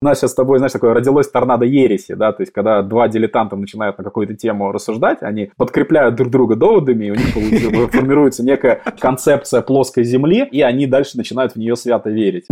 У нас сейчас с тобой, знаешь, такое родилось торнадо ереси, да, то есть когда два дилетанта начинают на какую-то тему рассуждать, они подкрепляют друг друга доводами, и у них формируется некая концепция плоской земли, и они дальше начинают в нее свято верить.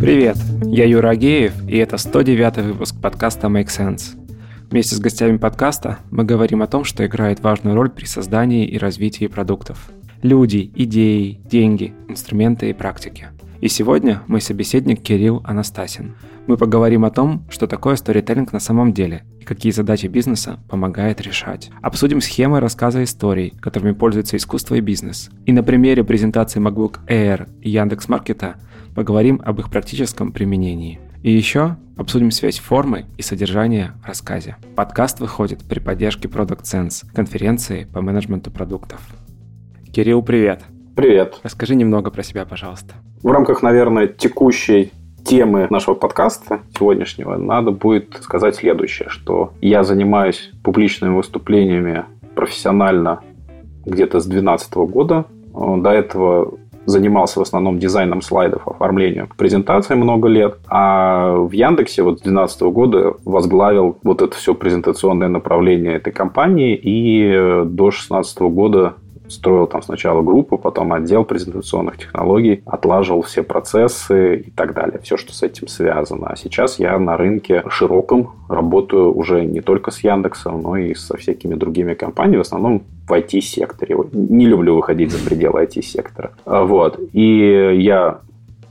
Привет, я Юра Агеев, и это 109 выпуск подкаста Make Sense. Вместе с гостями подкаста мы говорим о том, что играет важную роль при создании и развитии продуктов. Люди, идеи, деньги, инструменты и практики. И сегодня мой собеседник Кирилл Анастасин. Мы поговорим о том, что такое сторителлинг на самом деле и какие задачи бизнеса помогает решать. Обсудим схемы рассказа историй, которыми пользуется искусство и бизнес. И на примере презентации MacBook Air и Яндекс.Маркета поговорим об их практическом применении. И еще обсудим связь формы и содержания в рассказе. Подкаст выходит при поддержке Product Sense, конференции по менеджменту продуктов. Кирилл, привет. Привет. Расскажи немного про себя, пожалуйста. В рамках, наверное, текущей темы нашего подкаста сегодняшнего надо будет сказать следующее, что я занимаюсь публичными выступлениями профессионально где-то с 2012 года. До этого занимался в основном дизайном слайдов, оформлением презентаций много лет, а в Яндексе вот с 2012 года возглавил вот это все презентационное направление этой компании и до 2016 года строил там сначала группу, потом отдел презентационных технологий, отлаживал все процессы и так далее, все, что с этим связано. А сейчас я на рынке широком работаю уже не только с Яндексом, но и со всякими другими компаниями, в основном в IT-секторе. Не люблю выходить за пределы IT-сектора. Вот. И я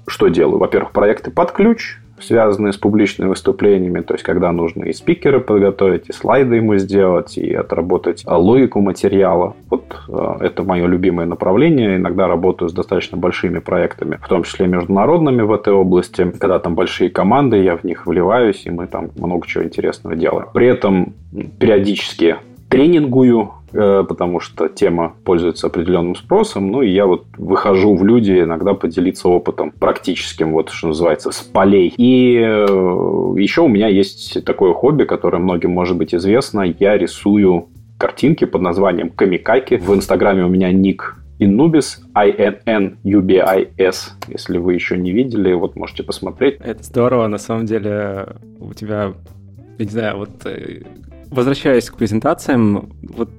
что делаю? Во-первых, проекты под ключ, связанные с публичными выступлениями, то есть когда нужно и спикеры подготовить, и слайды ему сделать, и отработать логику материала. Вот э, это мое любимое направление. Иногда работаю с достаточно большими проектами, в том числе международными в этой области. Когда там большие команды, я в них вливаюсь, и мы там много чего интересного делаем. При этом периодически тренингую, потому что тема пользуется определенным спросом. Ну, и я вот выхожу в люди иногда поделиться опытом практическим, вот что называется, с полей. И э, еще у меня есть такое хобби, которое многим может быть известно. Я рисую картинки под названием Камикаки. В Инстаграме у меня ник Innubis, I-N-N-U-B-I-S. Если вы еще не видели, вот можете посмотреть. Это здорово, на самом деле у тебя, я не знаю, вот э, Возвращаясь к презентациям, вот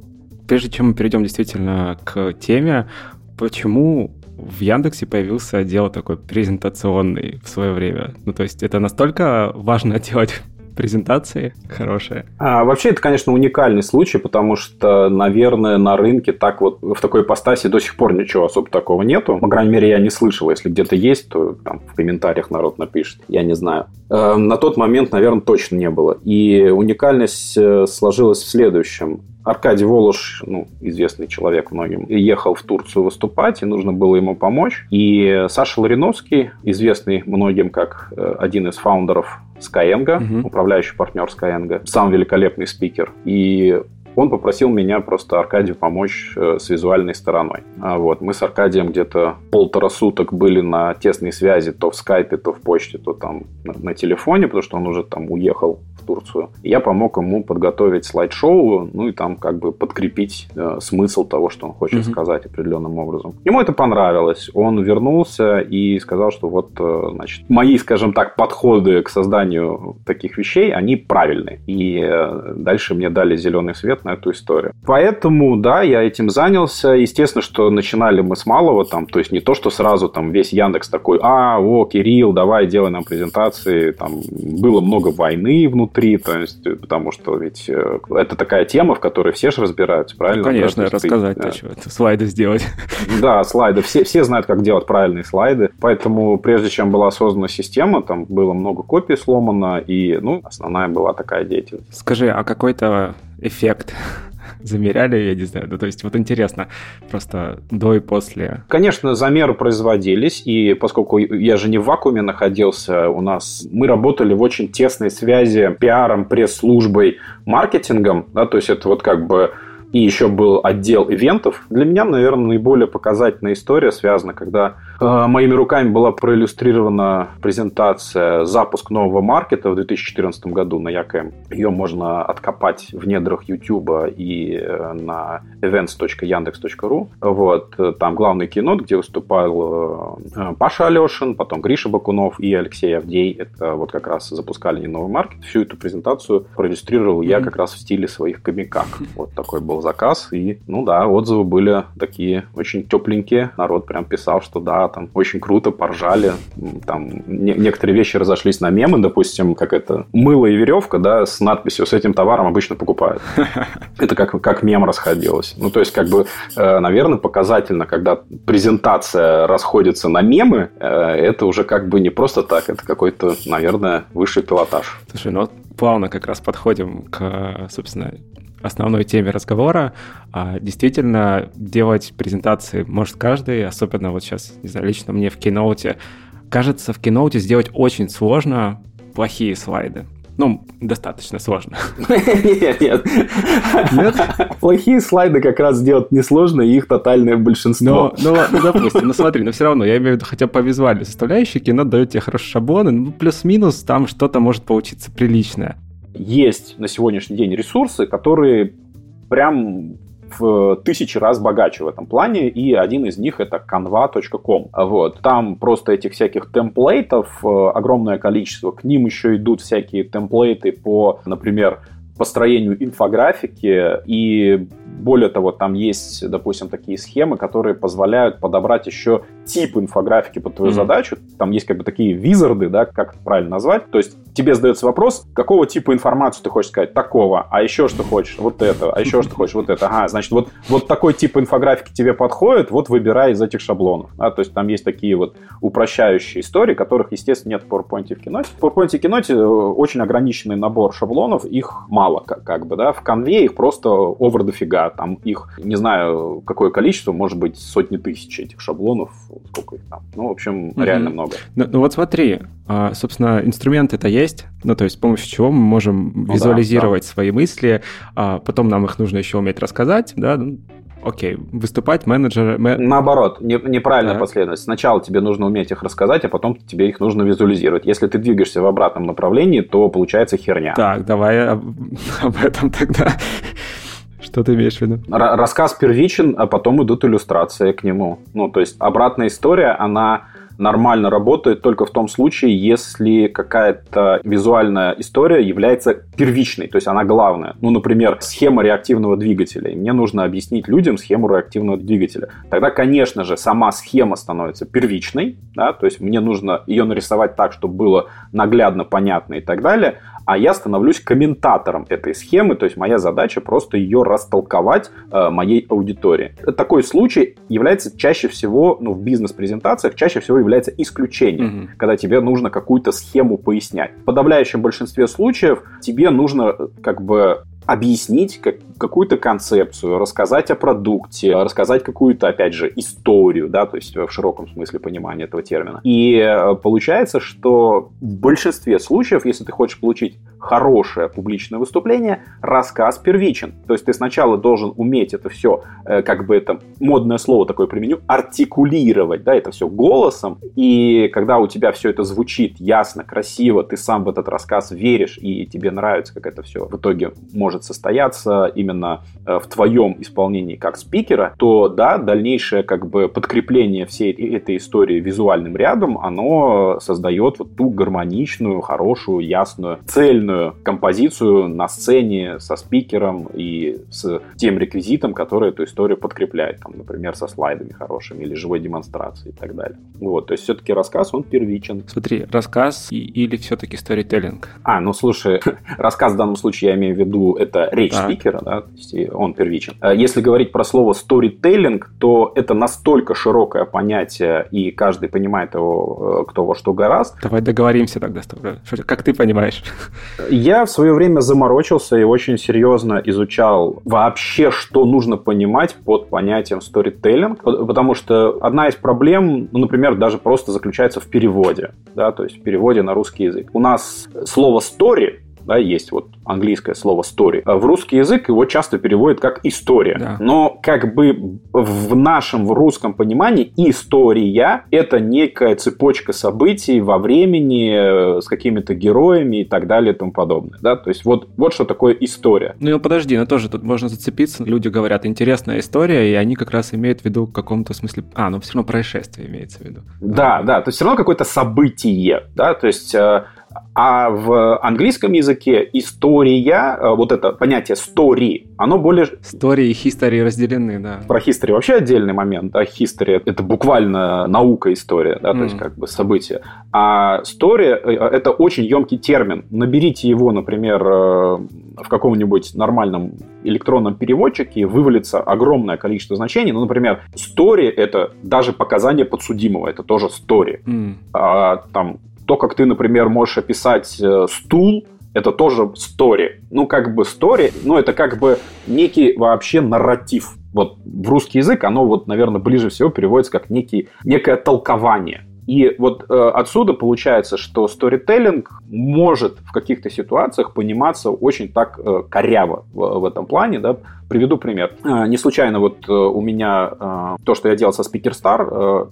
прежде чем мы перейдем действительно к теме, почему в Яндексе появился отдел такой презентационный в свое время? Ну, то есть это настолько важно делать презентации хорошие. А, вообще, это, конечно, уникальный случай, потому что, наверное, на рынке так вот в такой ипостаси до сих пор ничего особо такого нету. По крайней мере, я не слышал. Если где-то есть, то там в комментариях народ напишет. Я не знаю. Э, на тот момент, наверное, точно не было. И уникальность э, сложилась в следующем. Аркадий Волош, ну, известный человек многим, ехал в Турцию выступать, и нужно было ему помочь. И Саша Лариновский, известный многим как э, один из фаундеров Skyeng, угу. управляющий партнер Skyeng, сам великолепный спикер. И он попросил меня просто Аркадию помочь э, с визуальной стороной. А вот. Мы с Аркадием где-то полтора суток были на тесной связи то в скайпе, то в почте, то там на, на телефоне, потому что он уже там уехал Турцию. я помог ему подготовить слайд-шоу, ну и там как бы подкрепить э, смысл того, что он хочет mm-hmm. сказать определенным образом. Ему это понравилось. Он вернулся и сказал, что вот, э, значит, мои, скажем так, подходы к созданию таких вещей, они правильные. И э, дальше мне дали зеленый свет на эту историю. Поэтому, да, я этим занялся. Естественно, что начинали мы с малого, там, то есть не то, что сразу там весь Яндекс такой, а, о, Кирилл, давай, делай нам презентации. Там было много войны внутри внутри, то есть, э, потому что ведь э, это такая тема, в которой все же разбираются, правильно? Ну, конечно, да, рассказать ты, что это, слайды сделать. Да, слайды. Все, все знают, как делать правильные слайды, поэтому прежде чем была создана система, там было много копий сломано, и, ну, основная была такая деятельность. Скажи, а какой-то эффект замеряли, я не знаю. Ну, то есть вот интересно, просто до и после. Конечно, замеры производились, и поскольку я же не в вакууме находился, у нас мы работали в очень тесной связи пиаром, пресс-службой, маркетингом, да, то есть это вот как бы и еще был отдел ивентов. Для меня, наверное, наиболее показательная история связана, когда моими руками была проиллюстрирована презентация «Запуск нового маркета» в 2014 году на Якэм. Ее можно откопать в недрах YouTube и э, на events.yandex.ru. Вот. Там главный кинот, где выступал э, Паша Алешин, потом Гриша Бакунов и Алексей Авдей. Это вот как раз запускали не новый маркет. Всю эту презентацию проиллюстрировал mm-hmm. я как раз в стиле своих комикак. Вот такой был заказ. И, ну да, отзывы были такие очень тепленькие. Народ прям писал, что да, там очень круто, поржали. Там не- некоторые вещи разошлись на мемы, допустим, как это мыло и веревка, да, с надписью «С этим товаром обычно покупают». Это как, как мем расходилось. Ну, то есть, как бы, э, наверное, показательно, когда презентация расходится на мемы, э, это уже как бы не просто так, это какой-то, наверное, высший пилотаж. Слушай, ну плавно как раз подходим к, собственно, основной теме разговора. А действительно, делать презентации может каждый, особенно вот сейчас, не знаю, лично мне в Keynote. Кажется, в Keynote сделать очень сложно плохие слайды. Ну, достаточно сложно. Нет, нет. Нет? Плохие слайды как раз сделать несложно, и их тотальное большинство. Ну, ну, ну, допустим, ну смотри, но все равно, я имею в виду хотя бы по визуальной составляющей, кино дает тебе хорошие шаблоны, ну, плюс-минус там что-то может получиться приличное. Есть на сегодняшний день ресурсы, которые прям в тысячи раз богаче в этом плане, и один из них это canva.com. Вот. Там просто этих всяких темплейтов э, огромное количество, к ним еще идут всякие темплейты по, например, построению инфографики, и более того, там есть, допустим, такие схемы, которые позволяют подобрать еще тип инфографики под твою mm-hmm. задачу. Там есть как бы такие визарды, да, как это правильно назвать. То есть тебе задается вопрос, какого типа информацию ты хочешь сказать? Такого. А еще что хочешь? Вот это. А еще что хочешь? Вот это. Ага, значит, вот, вот такой тип инфографики тебе подходит, вот выбирай из этих шаблонов. Да? То есть там есть такие вот упрощающие истории, которых, естественно, нет в PowerPoint и в Keynote. В PowerPoint и Keynote э, очень ограниченный набор шаблонов, их мало как, как бы, да. В конве их просто овер дофига. Там их, не знаю, какое количество, может быть, сотни тысяч этих шаблонов, сколько их там. Ну, в общем, mm-hmm. реально много. Ну, ну вот смотри, а, собственно, инструменты-то есть, ну, то есть с помощью чего мы можем ну, визуализировать да, да. свои мысли, а потом нам их нужно еще уметь рассказать, да, ну, окей, выступать менеджер... Наоборот, не, неправильная да. последовательность. Сначала тебе нужно уметь их рассказать, а потом тебе их нужно визуализировать. Если ты двигаешься в обратном направлении, то получается херня. Так, давай об, об этом тогда. Что ты имеешь в виду? Рассказ первичен, а потом идут иллюстрации к нему. Ну, то есть обратная история, она нормально работает только в том случае, если какая-то визуальная история является первичной, то есть она главная. Ну, например, схема реактивного двигателя. И мне нужно объяснить людям схему реактивного двигателя. Тогда, конечно же, сама схема становится первичной, да, то есть мне нужно ее нарисовать так, чтобы было наглядно, понятно и так далее а я становлюсь комментатором этой схемы, то есть моя задача просто ее растолковать э, моей аудитории. Такой случай является чаще всего, ну, в бизнес-презентациях чаще всего является исключением, угу. когда тебе нужно какую-то схему пояснять. В подавляющем большинстве случаев тебе нужно э, как бы объяснить как, какую-то концепцию, рассказать о продукте, рассказать какую-то, опять же, историю, да, то есть в широком смысле понимания этого термина. И э, получается, что в большинстве случаев, если ты хочешь получить хорошее публичное выступление, рассказ первичен. То есть ты сначала должен уметь это все, э, как бы это модное слово такое применю, артикулировать, да, это все голосом. И когда у тебя все это звучит ясно, красиво, ты сам в этот рассказ веришь, и тебе нравится, как это все в итоге может состояться именно э, в твоем исполнении как спикера, то да, дальнейшее как бы подкрепление всей этой истории визуальным рядом, оно создает вот ту гармоничную, хорошую, ясную, цельную композицию на сцене со спикером и с тем реквизитом, который эту историю подкрепляет, там, например, со слайдами хорошими или живой демонстрацией и так далее. Вот, то есть все-таки рассказ, он первичен. Смотри, рассказ и, или все-таки сторителлинг? А, ну слушай, рассказ в данном случае я имею в виду, это речь так. спикера, да, то есть он первичен. А если говорить про слово сторителлинг, то это настолько широкое понятие, и каждый понимает его, э, кто во что гораст. Давай договоримся тогда с тобой. Как ты понимаешь? Я в свое время заморочился и очень серьезно изучал вообще, что нужно понимать под понятием storytelling, потому что одна из проблем, ну, например, даже просто заключается в переводе, да, то есть в переводе на русский язык. У нас слово story да, есть вот английское слово story. В русский язык его часто переводят как история. Да. Но как бы в нашем в русском понимании история – это некая цепочка событий во времени э, с какими-то героями и так далее и тому подобное. Да? То есть вот, вот что такое история. Ну, подожди, но тоже тут можно зацепиться. Люди говорят, интересная история, и они как раз имеют в виду в каком-то смысле... А, ну все равно происшествие имеется в виду. Да, да, то есть все равно какое-то событие, да, то есть э, а в английском языке история, э, вот это понятие story, оно более... Story и history разделены, да. Про history вообще отдельный момент. Да? History — это буквально наука история, да, mm. то есть как бы событие. А story — это очень емкий термин. Наберите его, например, э, в каком-нибудь нормальном электронном переводчике, вывалится огромное количество значений. Ну, например, story — это даже показание подсудимого, это тоже story. Mm. А, там то, как ты, например, можешь описать э, стул, это тоже story. Ну, как бы story, ну, это как бы некий вообще нарратив. Вот в русский язык оно вот, наверное, ближе всего переводится как некий, некое толкование. И вот э, отсюда получается, что сторителлинг может в каких-то ситуациях пониматься очень так э, коряво в, в этом плане. Да? Приведу пример. Э, не случайно вот э, у меня э, то, что я делал со Speaker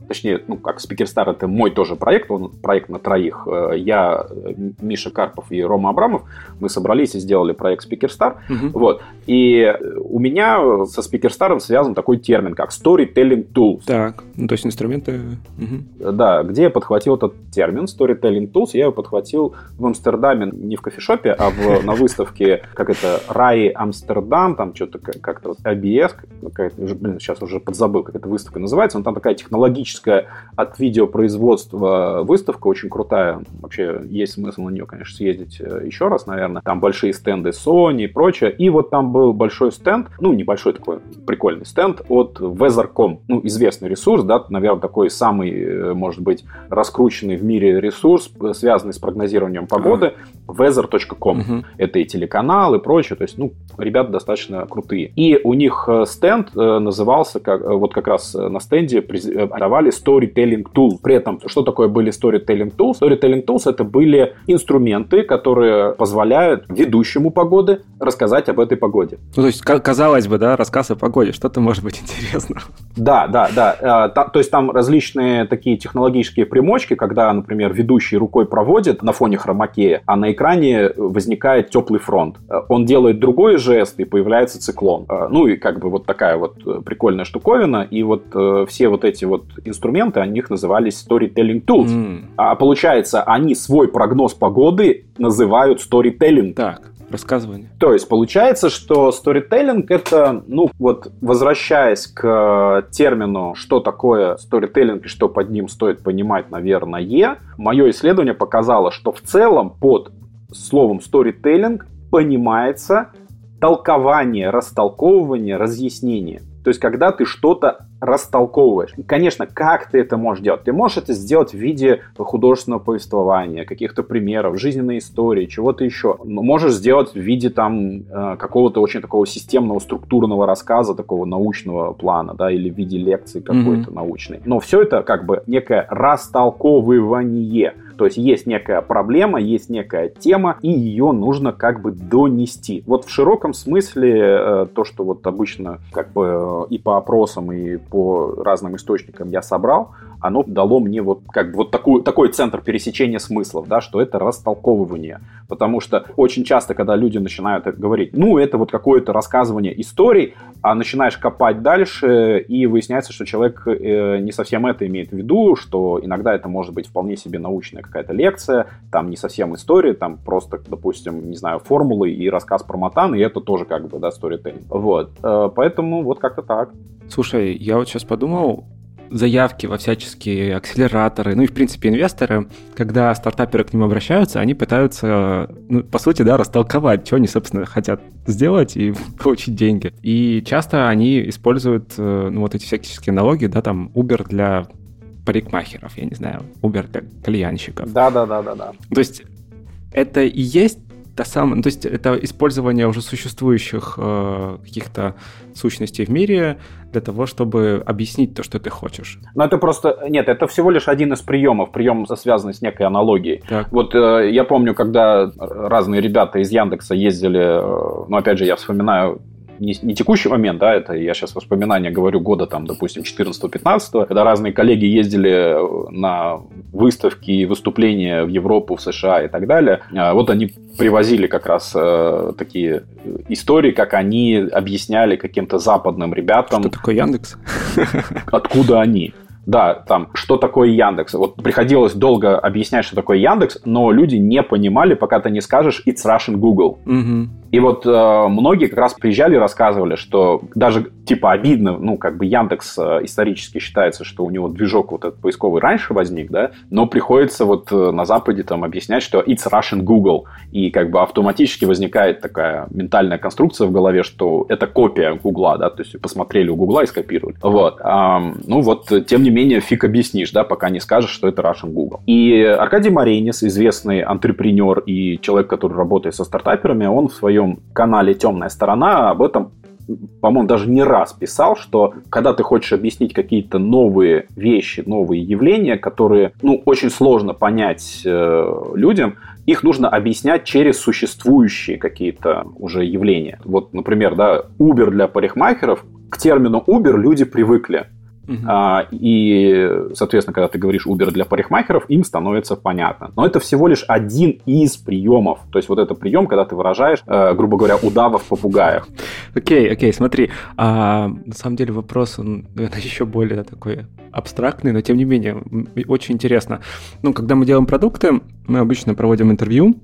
э, точнее, ну как Speaker это мой тоже проект, он проект на троих. Э, я, Миша Карпов и Рома Абрамов, мы собрались и сделали проект Speaker Угу. Вот. И у меня со Speaker связан такой термин, как Storytelling Tools. Так, ну то есть инструменты... Угу. Да, где я подхватил этот термин Storytelling Tools, я его подхватил в Амстердаме, не в кофешопе, а в, на выставке, как это, Рай Амстердам, там что-то как-то ABS, уже, блин, сейчас уже подзабыл, как эта выставка называется, но там такая технологическая от видеопроизводства выставка, очень крутая. Вообще есть смысл на нее, конечно, съездить э, еще раз, наверное. Там большие стенды Sony и прочее. И вот там был большой стенд, ну, небольшой такой прикольный стенд от Weather.com, ну, известный ресурс, да, наверное, такой самый, э, может быть, раскрученный в мире ресурс, связанный с прогнозированием погоды, weather.com. Uh-huh. Это и телеканал, и прочее. То есть, ну, ребята достаточно крутые. И у них э, стенд э, назывался, как, э, вот как раз на стенде давали Storytelling Tools. При этом, что такое были Storytelling Tools? Storytelling Tools это были инструменты, которые позволяют ведущему погоды рассказать об этой погоде. Ну, то есть, казалось бы, да, рассказ о погоде, что-то может быть интересно. Да, да, да. То есть, там различные такие технологические примочки, когда, например, ведущий рукой проводит на фоне хромакея, а на экране возникает теплый фронт. Он делает другой жест, и появляется циклон. Э, ну и как бы вот такая вот э, прикольная штуковина. И вот э, все вот эти вот инструменты, они них назывались Storytelling Tools. Mm. А получается, они свой прогноз погоды называют Storytelling. Так рассказывание. То есть получается, что сторителлинг это, ну вот возвращаясь к термину, что такое сторителлинг и что под ним стоит понимать, наверное, мое исследование показало, что в целом под словом сторителлинг понимается толкование, растолковывание, разъяснение. То есть, когда ты что-то растолковываешь. И, конечно, как ты это можешь делать? Ты можешь это сделать в виде художественного повествования, каких-то примеров, жизненной истории, чего-то еще. Но можешь сделать в виде там э, какого-то очень такого системного, структурного рассказа, такого научного плана, да, или в виде лекции какой-то mm-hmm. научной. Но все это как бы некое растолковывание. То есть есть некая проблема, есть некая тема, и ее нужно как бы донести. Вот в широком смысле э, то, что вот обычно как бы э, и по опросам, и по разным источникам я собрал, оно дало мне вот как бы вот такую, такой центр пересечения смыслов, да, что это растолковывание. Потому что очень часто, когда люди начинают говорить, ну, это вот какое-то рассказывание историй, а начинаешь копать дальше, и выясняется, что человек э, не совсем это имеет в виду, что иногда это может быть вполне себе научная какая-то лекция, там не совсем история, там просто, допустим, не знаю, формулы и рассказ про матан, и это тоже как бы, да, сторителлинг. Вот. Э, поэтому вот как-то так. Слушай, я вот сейчас подумал, заявки во всяческие акселераторы, ну и, в принципе, инвесторы, когда стартаперы к ним обращаются, они пытаются, ну, по сути, да, растолковать, что они, собственно, хотят сделать и получить деньги. И часто они используют, э, ну, вот эти всяческие налоги, да, там, Uber для парикмахеров, я не знаю, Uber для кальянщиков. Да-да-да-да-да. То есть это и есть та самая, ну, то есть это использование уже существующих э, каких-то сущностей в мире для того, чтобы объяснить то, что ты хочешь. Но это просто... Нет, это всего лишь один из приемов. Прием связанный с некой аналогией. Так. Вот э, я помню, когда разные ребята из Яндекса ездили... Э, ну, опять же, я вспоминаю не, не текущий момент, да, это я сейчас воспоминания говорю года, там, допустим, 14-15, когда разные коллеги ездили э, на выставки и выступления в Европу, в США и так далее. А вот они привозили как раз э, такие истории, как они объясняли каким-то западным ребятам. Что такое Яндекс? Откуда они. Да, там, что такое Яндекс. Вот приходилось долго объяснять, что такое Яндекс, но люди не понимали, пока ты не скажешь «It's Russian Google». Угу. И вот э, многие как раз приезжали и рассказывали, что даже типа обидно, ну, как бы Яндекс э, исторически считается, что у него движок вот этот поисковый раньше возник, да, но приходится вот э, на Западе там объяснять, что it's Russian Google, и как бы автоматически возникает такая ментальная конструкция в голове, что это копия Гугла, да, то есть посмотрели у Гугла и скопировали. Вот. А, ну вот, тем не менее, фиг объяснишь, да, пока не скажешь, что это Russian Google. И Аркадий Маренис, известный антрепренер и человек, который работает со стартаперами, он в своем канале «Темная сторона» об этом по-моему, даже не раз писал, что когда ты хочешь объяснить какие-то новые вещи, новые явления, которые, ну, очень сложно понять э, людям, их нужно объяснять через существующие какие-то уже явления. Вот, например, да, Uber для парикмахеров, к термину Uber люди привыкли. Uh-huh. А, и, соответственно, когда ты говоришь Uber для парикмахеров, им становится понятно. Но это всего лишь один из приемов. То есть вот это прием, когда ты выражаешь, э, грубо говоря, удава в попугаях. Окей, okay, окей, okay, смотри. А, на самом деле вопрос, он, наверное, еще более такой абстрактный, но тем не менее очень интересно. Ну, когда мы делаем продукты, мы обычно проводим интервью,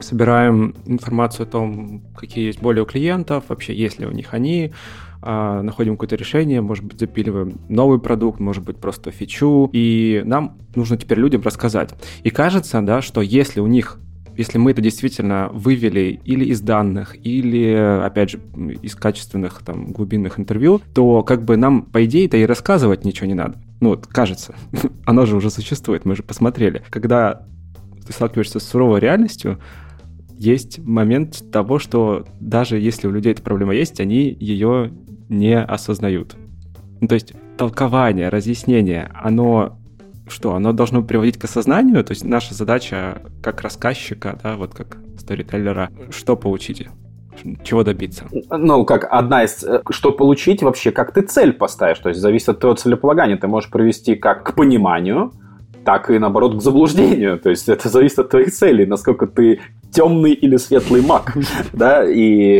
собираем информацию о том, какие есть боли у клиентов, вообще есть ли у них они, а, находим какое-то решение, может быть, запиливаем новый продукт, может быть, просто фичу, и нам нужно теперь людям рассказать. И кажется, да, что если у них если мы это действительно вывели или из данных, или, опять же, из качественных там глубинных интервью, то как бы нам, по идее-то, и рассказывать ничего не надо. Ну вот, кажется. Оно же уже существует, мы же посмотрели. Когда ты сталкиваешься с суровой реальностью, есть момент того, что даже если у людей эта проблема есть, они ее не осознают. Ну, то есть толкование, разъяснение, оно что, оно должно приводить к осознанию? То есть наша задача как рассказчика, да, вот как сторителлера, что получить? чего добиться? Ну, как одна из... Э, что получить вообще, как ты цель поставишь. То есть зависит от твоего целеполагания. Ты можешь привести как к пониманию, так и, наоборот, к заблуждению. То есть это зависит от твоих целей, насколько ты темный или светлый маг, да, и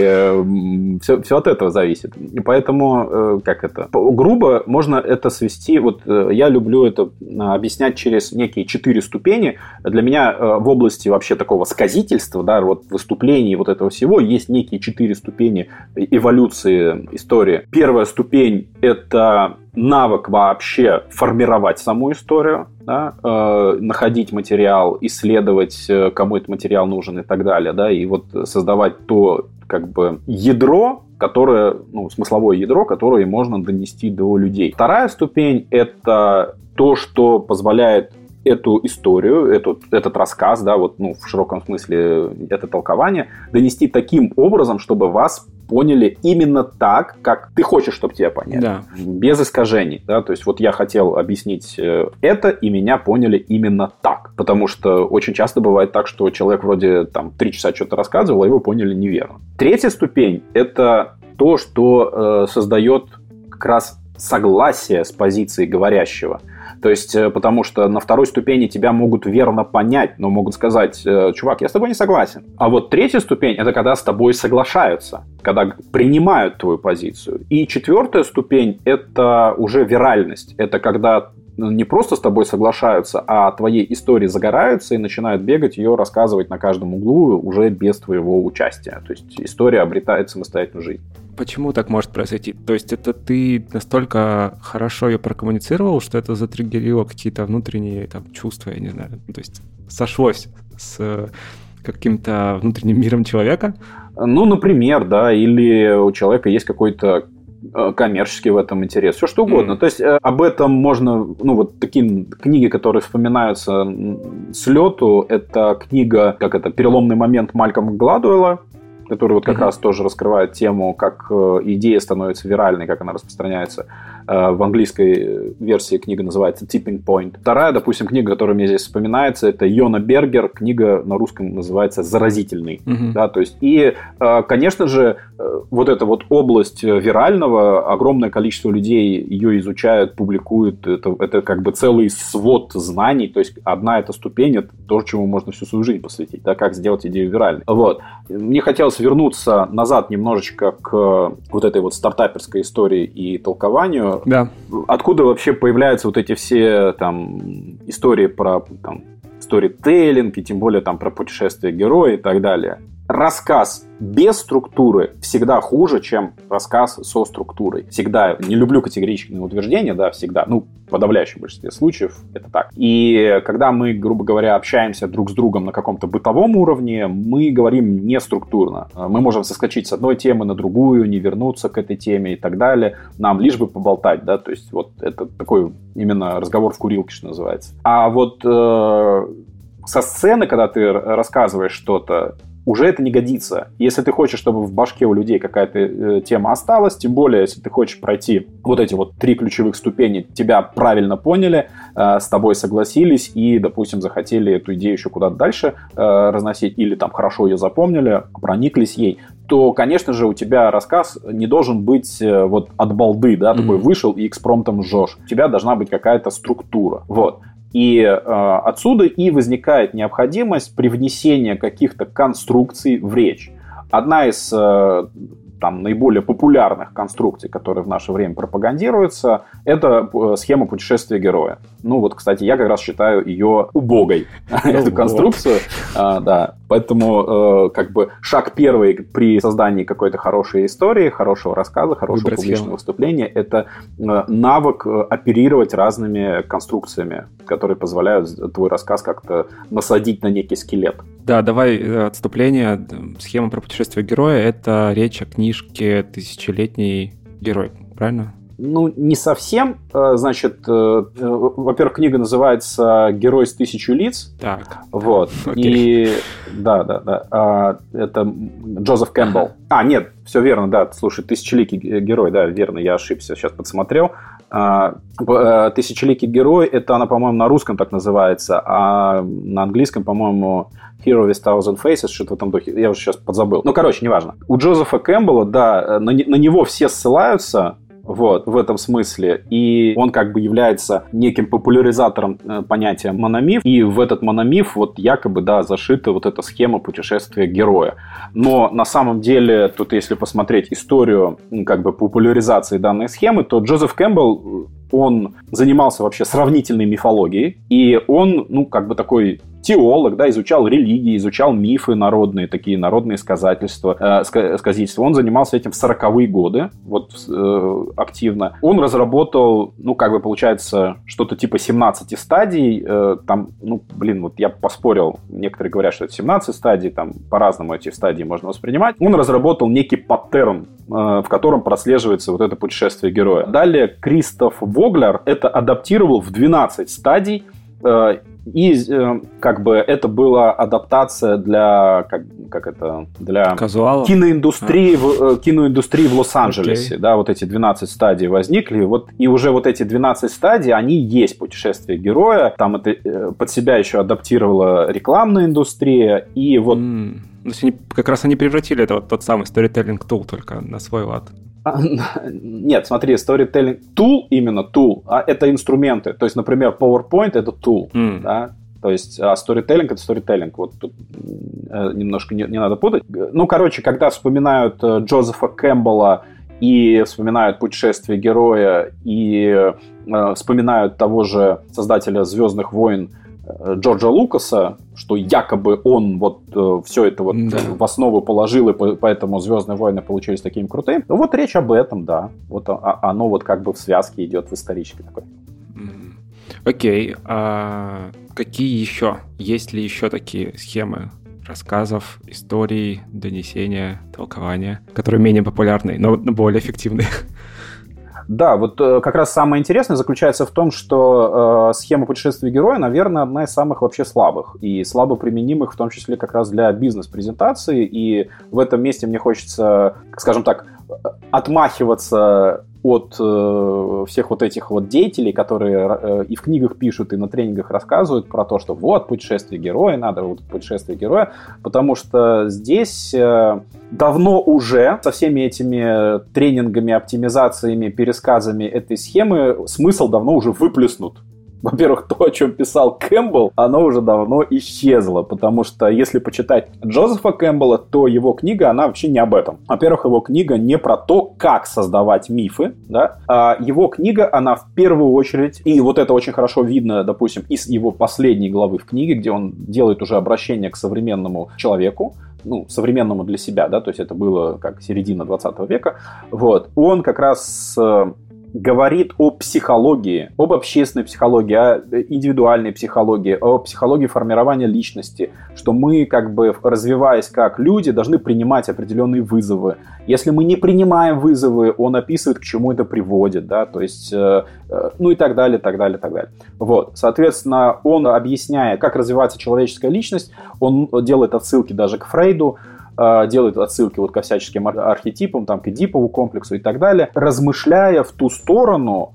все, э, все от этого зависит. И поэтому, э, как это, грубо можно это свести, вот э, я люблю это объяснять через некие четыре ступени. Для меня в области вообще такого сказительства, да, вот выступлений вот этого всего есть некие четыре ступени эволюции истории. Первая ступень – это навык вообще формировать саму историю, да, э, находить материал, исследовать, э, кому этот материал нужен и так далее, да, и вот создавать то как бы ядро, которое, ну, смысловое ядро, которое можно донести до людей. Вторая ступень – это то, что позволяет эту историю, этот, этот рассказ, да, вот, ну, в широком смысле это толкование, донести таким образом, чтобы вас поняли именно так, как ты хочешь, чтобы тебя поняли. Да. Без искажений. Да? То есть вот я хотел объяснить э, это, и меня поняли именно так. Потому что очень часто бывает так, что человек вроде там три часа что-то рассказывал, а его поняли неверно. Третья ступень – это то, что э, создает как раз согласие с позицией говорящего – то есть, э, потому что на второй ступени тебя могут верно понять, но могут сказать, э, чувак, я с тобой не согласен. А вот третья ступень – это когда с тобой соглашаются, когда принимают твою позицию. И четвертая ступень – это уже виральность. Это когда не просто с тобой соглашаются, а твоей истории загораются и начинают бегать ее рассказывать на каждом углу уже без твоего участия. То есть история обретает самостоятельную жизнь почему так может произойти? То есть это ты настолько хорошо ее прокоммуницировал, что это затриггерило какие-то внутренние там, чувства, я не знаю. То есть сошлось с каким-то внутренним миром человека? Ну, например, да, или у человека есть какой-то э, коммерческий в этом интерес, все что угодно. Mm. То есть э, об этом можно, ну вот такие книги, которые вспоминаются с лету, это книга, как это, «Переломный момент» Малькома Гладуэлла, который вот как mm-hmm. раз тоже раскрывает тему, как э, идея становится виральной, как она распространяется. Э, в английской версии книга называется Tipping Point. Вторая, допустим, книга, которая мне здесь вспоминается, это Йона Бергер. Книга на русском называется «Заразительный». Mm-hmm. Да, то есть, и, э, конечно же, вот эта вот область вирального, огромное количество людей ее изучают, публикуют. Это, это как бы целый свод знаний. То есть, одна эта ступень – это то, чему можно всю свою жизнь посвятить. Да, как сделать идею виральной. Вот. Мне хотелось вернуться назад немножечко к вот этой вот стартаперской истории и толкованию. Да. Откуда вообще появляются вот эти все там истории про там, сторителлинг, и тем более там про путешествия героя и так далее рассказ без структуры всегда хуже, чем рассказ со структурой. Всегда. Не люблю категоричные утверждения, да, всегда. Ну, в подавляющем большинстве случаев это так. И когда мы, грубо говоря, общаемся друг с другом на каком-то бытовом уровне, мы говорим не структурно. Мы можем соскочить с одной темы на другую, не вернуться к этой теме и так далее. Нам лишь бы поболтать, да, то есть вот это такой именно разговор в курилке, что называется. А вот э, со сцены, когда ты рассказываешь что-то, уже это не годится. Если ты хочешь, чтобы в башке у людей какая-то э, тема осталась, тем более, если ты хочешь пройти вот эти вот три ключевых ступени, тебя правильно поняли, э, с тобой согласились и, допустим, захотели эту идею еще куда-то дальше э, разносить, или там хорошо ее запомнили, прониклись ей, то, конечно же, у тебя рассказ не должен быть э, вот от балды, да, mm-hmm. такой вышел и экспромтом жжешь. У тебя должна быть какая-то структура. Вот. И э, отсюда и возникает необходимость привнесения каких-то конструкций в речь. Одна из э, там, наиболее популярных конструкций, которые в наше время пропагандируются, это э, схема путешествия героя. Ну вот, кстати, я как раз считаю ее убогой, эту конструкцию. А, да, поэтому э, как бы шаг первый при создании какой-то хорошей истории, хорошего рассказа, хорошего публичного выступления, это э, навык оперировать разными конструкциями, которые позволяют твой рассказ как-то насадить на некий скелет. Да, давай отступление. Схема про путешествие героя — это речь о книжке «Тысячелетний герой», правильно? Ну, не совсем. Э, значит, э, э, во-первых, книга называется «Герой с тысячу лиц». Так. Вот. И да, да, да. А, это Джозеф Кэмпбелл. А, нет, все верно, да. Слушай, «Тысячеликий герой», да, верно, я ошибся, сейчас подсмотрел. А, «Тысячеликий герой» — это она, по-моему, на русском так называется, а на английском, по-моему, Hero with Thousand Faces, что-то в этом духе. Я уже сейчас подзабыл. Ну, короче, неважно. У Джозефа Кэмпбелла, да, на, на него все ссылаются, вот, в этом смысле. И он как бы является неким популяризатором э, понятия мономиф. И в этот мономиф вот якобы, да, зашита вот эта схема путешествия героя. Но на самом деле, тут если посмотреть историю как бы популяризации данной схемы, то Джозеф Кэмпбелл он занимался вообще сравнительной мифологией, и он, ну, как бы такой теолог, да, изучал религии, изучал мифы народные, такие народные сказательства, э, сказительства. Он занимался этим в 40-е годы, вот э, активно. Он разработал, ну, как бы получается, что-то типа 17 стадий, э, там, ну, блин, вот я поспорил, некоторые говорят, что это 17 стадий, там, по-разному эти стадии можно воспринимать. Он разработал некий паттерн, э, в котором прослеживается вот это путешествие героя. Далее Кристоф Воглер это адаптировал в 12 стадий, э, и э, как бы это была адаптация для как, как это для Казуала? киноиндустрии а. в, э, киноиндустрии в Лос-Анджелесе, okay. да, вот эти 12 стадий возникли, вот и уже вот эти 12 стадий, они есть путешествие героя, там это под себя еще адаптировала рекламная индустрия и вот mm. То есть они, как раз они превратили это вот тот самый storytelling tool только на свой лад. А, нет, смотри, storytelling tool, именно tool, а это инструменты. То есть, например, PowerPoint это tool, mm. да, то есть, а storytelling это storytelling. Вот тут э, немножко не, не надо путать. Ну, короче, когда вспоминают э, Джозефа Кэмпбелла и вспоминают путешествие героя, и э, вспоминают того же создателя Звездных войн Джорджа Лукаса, что якобы он вот э, все это вот да. в основу положил, и поэтому Звездные войны получились такими крутыми. Ну вот речь об этом, да. Вот а, оно вот как бы в связке идет в исторической такой. Окей. Okay. А какие еще? Есть ли еще такие схемы рассказов, историй, донесения, толкования, которые менее популярны, но более эффективные? Да, вот э, как раз самое интересное заключается в том, что э, схема путешествия героя, наверное, одна из самых вообще слабых и слабо применимых, в том числе как раз для бизнес-презентации. И в этом месте мне хочется, скажем так, отмахиваться от э, всех вот этих вот деятелей, которые э, и в книгах пишут, и на тренингах рассказывают про то, что вот путешествие героя, надо вот путешествие героя, потому что здесь э, давно уже со всеми этими тренингами, оптимизациями, пересказами этой схемы смысл давно уже выплеснут. Во-первых, то, о чем писал Кэмпбелл, оно уже давно исчезло, потому что если почитать Джозефа Кэмпбелла, то его книга, она вообще не об этом. Во-первых, его книга не про то, как создавать мифы, да, а его книга, она в первую очередь, и вот это очень хорошо видно, допустим, из его последней главы в книге, где он делает уже обращение к современному человеку, ну, современному для себя, да, то есть это было как середина 20 века, вот, он как раз э, говорит о психологии, об общественной психологии, о индивидуальной психологии, о психологии формирования личности, что мы, как бы развиваясь как люди, должны принимать определенные вызовы. Если мы не принимаем вызовы, он описывает, к чему это приводит, да, то есть, э, э, ну и так далее, так далее, так далее. Вот, соответственно, он, объясняя, как развивается человеческая личность, он делает отсылки даже к Фрейду, делает отсылки вот ко всяческим архетипам, там, к Эдипову комплексу и так далее, размышляя в ту сторону,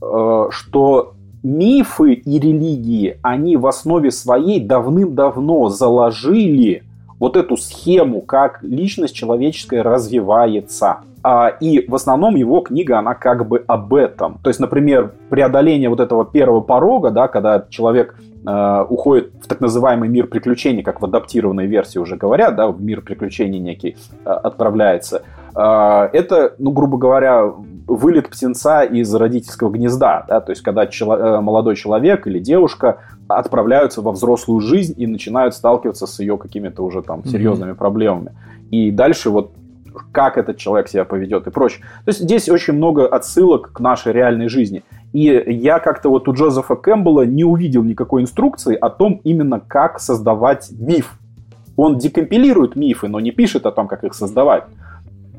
э, что мифы и религии, они в основе своей давным-давно заложили вот эту схему, как личность человеческая развивается. А, и в основном его книга, она как бы об этом. То есть, например, преодоление вот этого первого порога, да, когда человек э, уходит в так называемый мир приключений, как в адаптированной версии уже говорят, да, в мир приключений некий э, отправляется. Э, это, ну, грубо говоря, вылет птенца из родительского гнезда, да, то есть когда чело- э, молодой человек или девушка отправляются во взрослую жизнь и начинают сталкиваться с ее какими-то уже там серьезными mm-hmm. проблемами. И дальше вот как этот человек себя поведет и прочее. То есть здесь очень много отсылок к нашей реальной жизни. И я как-то вот у Джозефа Кэмпбелла не увидел никакой инструкции о том именно, как создавать миф. Он декомпилирует мифы, но не пишет о том, как их создавать.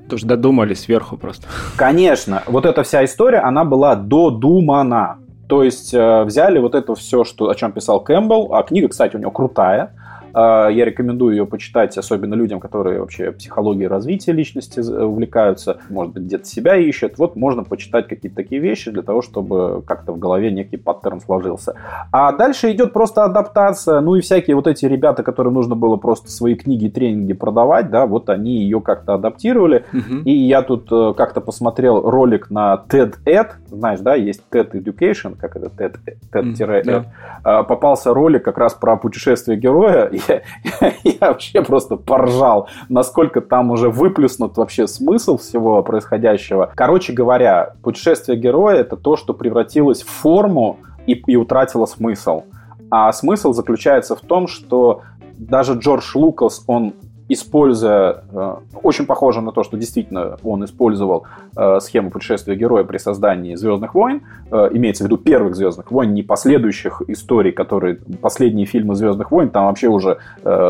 Тоже додумали сверху просто. Конечно. Вот эта вся история, она была додумана. То есть э, взяли вот это все, что, о чем писал Кэмпбелл, а книга, кстати, у него крутая, я рекомендую ее почитать, особенно людям, которые вообще психологией развития личности увлекаются, может быть, где-то себя ищут. Вот можно почитать какие-то такие вещи для того, чтобы как-то в голове некий паттерн сложился. А дальше идет просто адаптация. Ну и всякие вот эти ребята, которым нужно было просто свои книги и тренинги продавать, да, вот они ее как-то адаптировали. Угу. И я тут э, как-то посмотрел ролик на TED-Ed, знаешь, да, есть TED Education, как это TED, TED-Ed. Mm, да. Попался ролик как раз про путешествие героя, я, я вообще просто поржал, насколько там уже выплюснут вообще смысл всего происходящего. Короче говоря, путешествие героя — это то, что превратилось в форму и, и утратило смысл. А смысл заключается в том, что даже Джордж Лукас, он используя, э, очень похоже на то, что действительно он использовал э, схему путешествия героя при создании «Звездных войн», э, имеется в виду первых «Звездных войн», не последующих историй, которые последние фильмы «Звездных войн», там вообще уже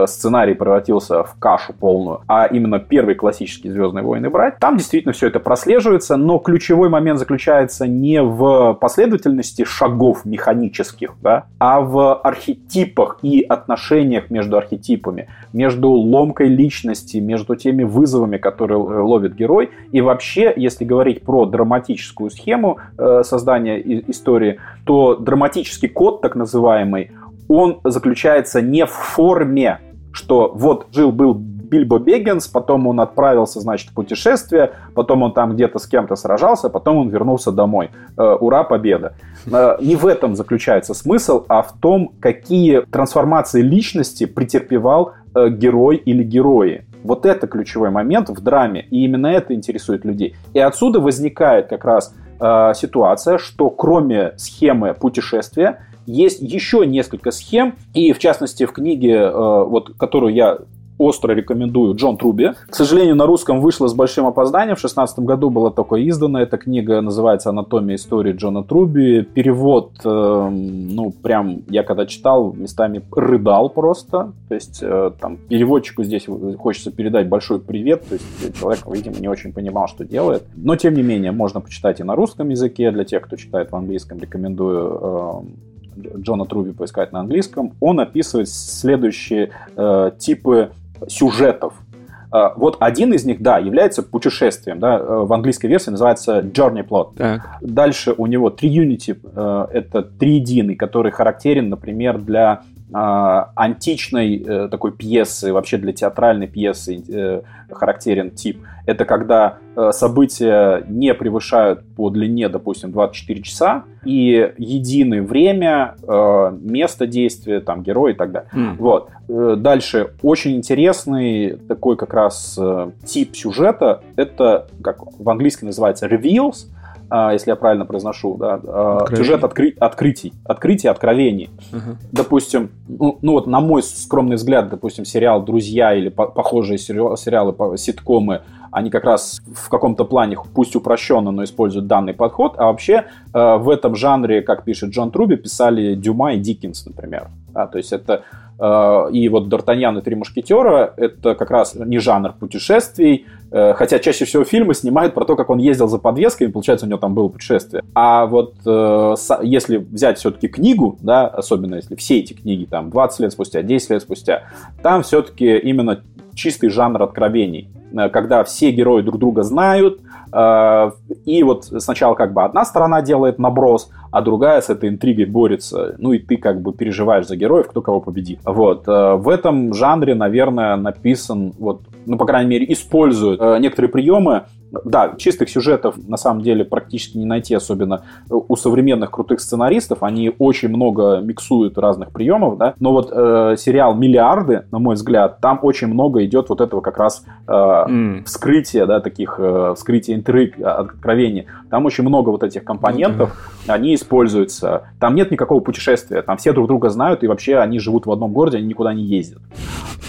сценарий превратился в кашу полную, а именно первый классический «Звездные войны» брать, там действительно все это прослеживается, но ключевой момент заключается не в последовательности шагов механических, да, а в архетипах и отношениях между архетипами, между ломкой гибкой личности, между теми вызовами, которые ловит герой. И вообще, если говорить про драматическую схему э, создания истории, то драматический код, так называемый, он заключается не в форме, что вот жил-был Бильбо Беггинс, потом он отправился, значит, в путешествие, потом он там где-то с кем-то сражался, потом он вернулся домой. Э, ура, победа. Э, не в этом заключается смысл, а в том, какие трансформации личности претерпевал Э, герой или герои. Вот это ключевой момент в драме, и именно это интересует людей. И отсюда возникает как раз э, ситуация, что кроме схемы путешествия есть еще несколько схем, и в частности в книге, э, вот, которую я остро рекомендую Джон Труби. К сожалению, на русском вышло с большим опозданием. В 2016 году была только издана эта книга, называется «Анатомия истории Джона Труби». Перевод, э, ну, прям, я когда читал, местами рыдал просто. То есть, э, там, переводчику здесь хочется передать большой привет. То есть, человек, видимо, не очень понимал, что делает. Но, тем не менее, можно почитать и на русском языке. Для тех, кто читает в английском, рекомендую э, Джона Труби поискать на английском. Он описывает следующие э, типы сюжетов. А, вот один из них, да, является путешествием. Да, э, в английской версии называется Journey Plot. Так. Дальше у него Triunity э, – это триединый, который характерен, например, для а, античной э, такой пьесы, вообще для театральной пьесы характерен тип. Это когда э, события не превышают по длине, допустим, 24 часа, и единое время, э, место действия, там, герой и так далее. Mm. Вот. Э, дальше, очень интересный такой как раз тип сюжета, это, как в английском называется, reveals, а, если я правильно произношу, да, а, сюжет откры, открытий, открытий, откровений. Uh-huh. Допустим, ну, ну вот на мой скромный взгляд, допустим, сериал «Друзья» или по- похожие сериалы, сериалы, ситкомы, они как раз в каком-то плане, пусть упрощенно, но используют данный подход, а вообще э, в этом жанре, как пишет Джон Труби, писали Дюма и Диккенс, например. А, то есть это Э, и вот Д'Артаньян и Три мушкетера — это как раз не жанр путешествий, э, хотя чаще всего фильмы снимают про то, как он ездил за подвесками, получается, у него там было путешествие. А вот э, если взять все-таки книгу, да, особенно если все эти книги там 20 лет спустя, 10 лет спустя, там все-таки именно чистый жанр откровений, когда все герои друг друга знают, и вот сначала как бы одна сторона делает наброс, а другая с этой интригой борется. Ну и ты как бы переживаешь за героев, кто кого победит. Вот. Э, в этом жанре, наверное, написан, вот, ну, по крайней мере, используют э, некоторые приемы, да, чистых сюжетов на самом деле практически не найти, особенно у современных крутых сценаристов. Они очень много миксуют разных приемов, да. Но вот э, сериал «Миллиарды», на мой взгляд, там очень много идет вот этого как раз э, mm. вскрытия, да, таких э, вскрытия интриг, откровений. Там очень много вот этих компонентов, mm-hmm. они используются. Там нет никакого путешествия, там все друг друга знают, и вообще они живут в одном городе, они никуда не ездят.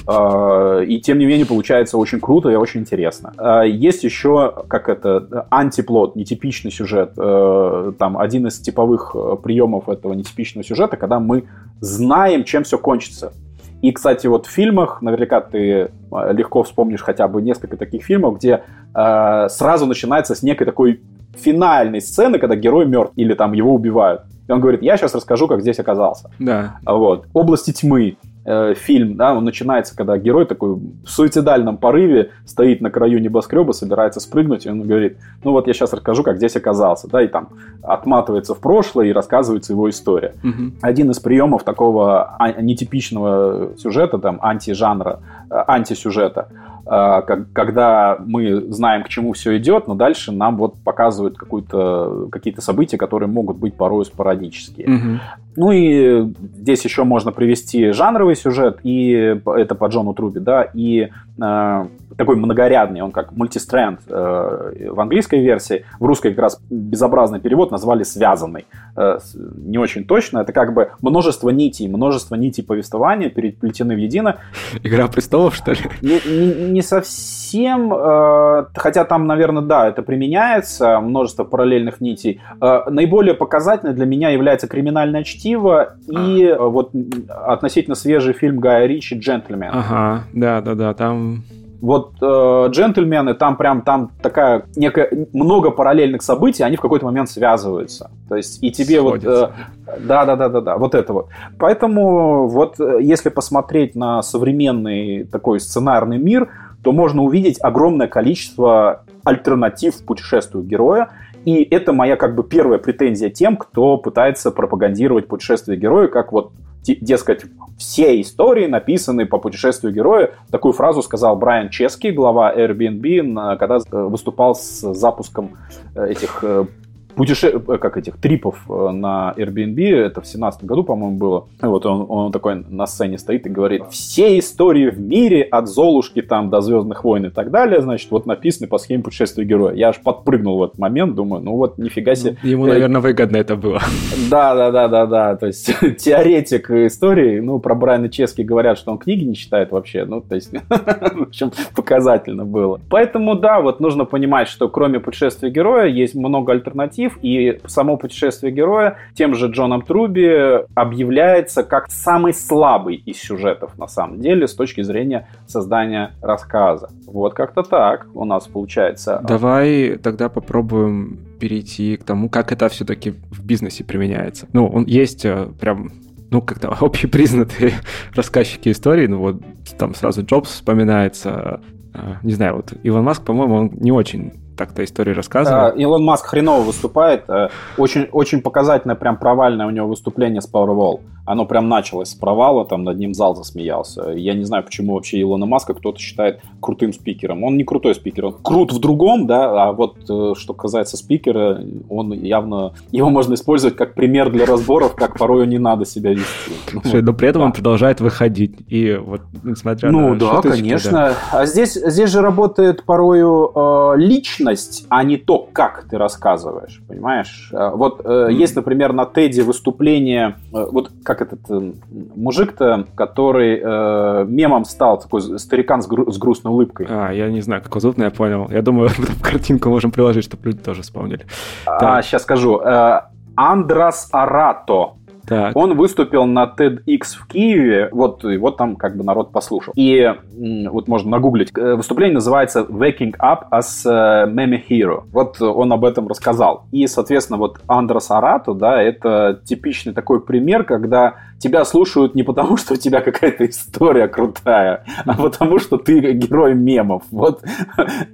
Э, и тем не менее получается очень круто и очень интересно. Э, есть еще как это, антиплот, нетипичный сюжет. Э, там один из типовых э, приемов этого нетипичного сюжета, когда мы знаем, чем все кончится. И, кстати, вот в фильмах, наверняка ты э, легко вспомнишь хотя бы несколько таких фильмов, где э, сразу начинается с некой такой финальной сцены, когда герой мертв или там его убивают. И он говорит, я сейчас расскажу, как здесь оказался. Да. Вот. Области тьмы. Э, фильм, да, он начинается, когда герой такой в суицидальном порыве стоит на краю небоскреба, собирается спрыгнуть, и он говорит, ну вот я сейчас расскажу, как здесь оказался, да, и там отматывается в прошлое и рассказывается его история. Угу. Один из приемов такого а, нетипичного сюжета, там, антижанра, э, антисюжета, когда мы знаем, к чему все идет, но дальше нам вот показывают какие-то события, которые могут быть порой спорадические. Угу. Ну и здесь еще можно привести жанровый сюжет, и это по Джону Труби, да, и такой многорядный, он как мультистренд э, в английской версии, в русской как раз безобразный перевод назвали связанный. Э, не очень точно, это как бы множество нитей, множество нитей повествования переплетены в едино. Игра престолов, что ли? Не, не, не совсем, э, хотя там, наверное, да, это применяется, множество параллельных нитей. Э, наиболее показательной для меня является криминальное чтиво и а. вот относительно свежий фильм Гая Ричи «Джентльмен». Ага, да-да-да, там вот э, джентльмены, там прям там такая некая много параллельных событий, они в какой-то момент связываются. То есть и тебе Сходятся. вот э, да, да, да, да, да, вот это вот. Поэтому вот э, если посмотреть на современный такой сценарный мир, то можно увидеть огромное количество альтернатив путешествию героя. И это моя как бы первая претензия тем, кто пытается пропагандировать путешествие героя как вот дескать, все истории написаны по путешествию героя. Такую фразу сказал Брайан Чески, глава Airbnb, когда э, выступал с запуском э, этих э, путеше... Э, как этих трипов э, на Airbnb, это в семнадцатом году, по-моему, было. Вот он, он такой на сцене стоит и говорит, все истории в мире от Золушки там до Звездных войн и так далее, значит, вот написаны по схеме путешествия героя. Я аж подпрыгнул в этот момент, думаю, ну вот нифига себе. Ну, ему, наверное, выгодно это было. Да, да, да, да, да. То есть теоретик истории, ну, про Брайана Чески говорят, что он книги не читает вообще. Ну, то есть, в общем, показательно было. Поэтому, да, вот нужно понимать, что кроме путешествия героя есть много альтернатив, и само путешествие героя тем же Джоном Труби объявляется как самый слабый из сюжетов, на самом деле, с точки зрения создания рассказа. Вот как-то так у нас получается. Давай тогда попробуем перейти к тому, как это все-таки в бизнесе применяется. Ну, он есть э, прям ну, как-то общепризнатые рассказчики истории, ну вот там сразу Джобс вспоминается, э, не знаю, вот Илон Маск, по-моему, он не очень так-то истории рассказывал. Илон Маск хреново выступает. Э, очень, очень показательное, прям провальное у него выступление с Powerwall. Оно прям началось с провала, там над ним зал засмеялся. Я не знаю, почему вообще Илона Маска кто-то считает крутым спикером. Он не крутой спикер, он крут в другом, да, а вот э, что касается спикера, он явно, его можно использовать как пример для разборов, как порой не надо себя вести. Слушай, но при этом да. он продолжает выходить. И вот несмотря ну, на Ну да, шуточки, конечно. Да. А здесь, здесь же работает порою э, личность, а не то, как ты рассказываешь, понимаешь? Э, вот э, mm. есть, например, на Теди выступление, э, вот как как этот э, мужик-то, который э, мемом стал, такой старикан с, гру- с грустной улыбкой. А, я не знаю, как его зовут, но я понял. Я думаю, картинку можем приложить, чтобы люди тоже вспомнили. А, сейчас скажу. Э, Андрас Арато. Так. Он выступил на TEDx в Киеве, вот, и вот там как бы народ послушал. И вот можно нагуглить. Э, выступление называется Waking Up as Meme Hero. Вот он об этом рассказал. И, соответственно, вот Андрес Арато, да, это типичный такой пример, когда тебя слушают не потому, что у тебя какая-то история крутая, а потому, что ты герой мемов. Вот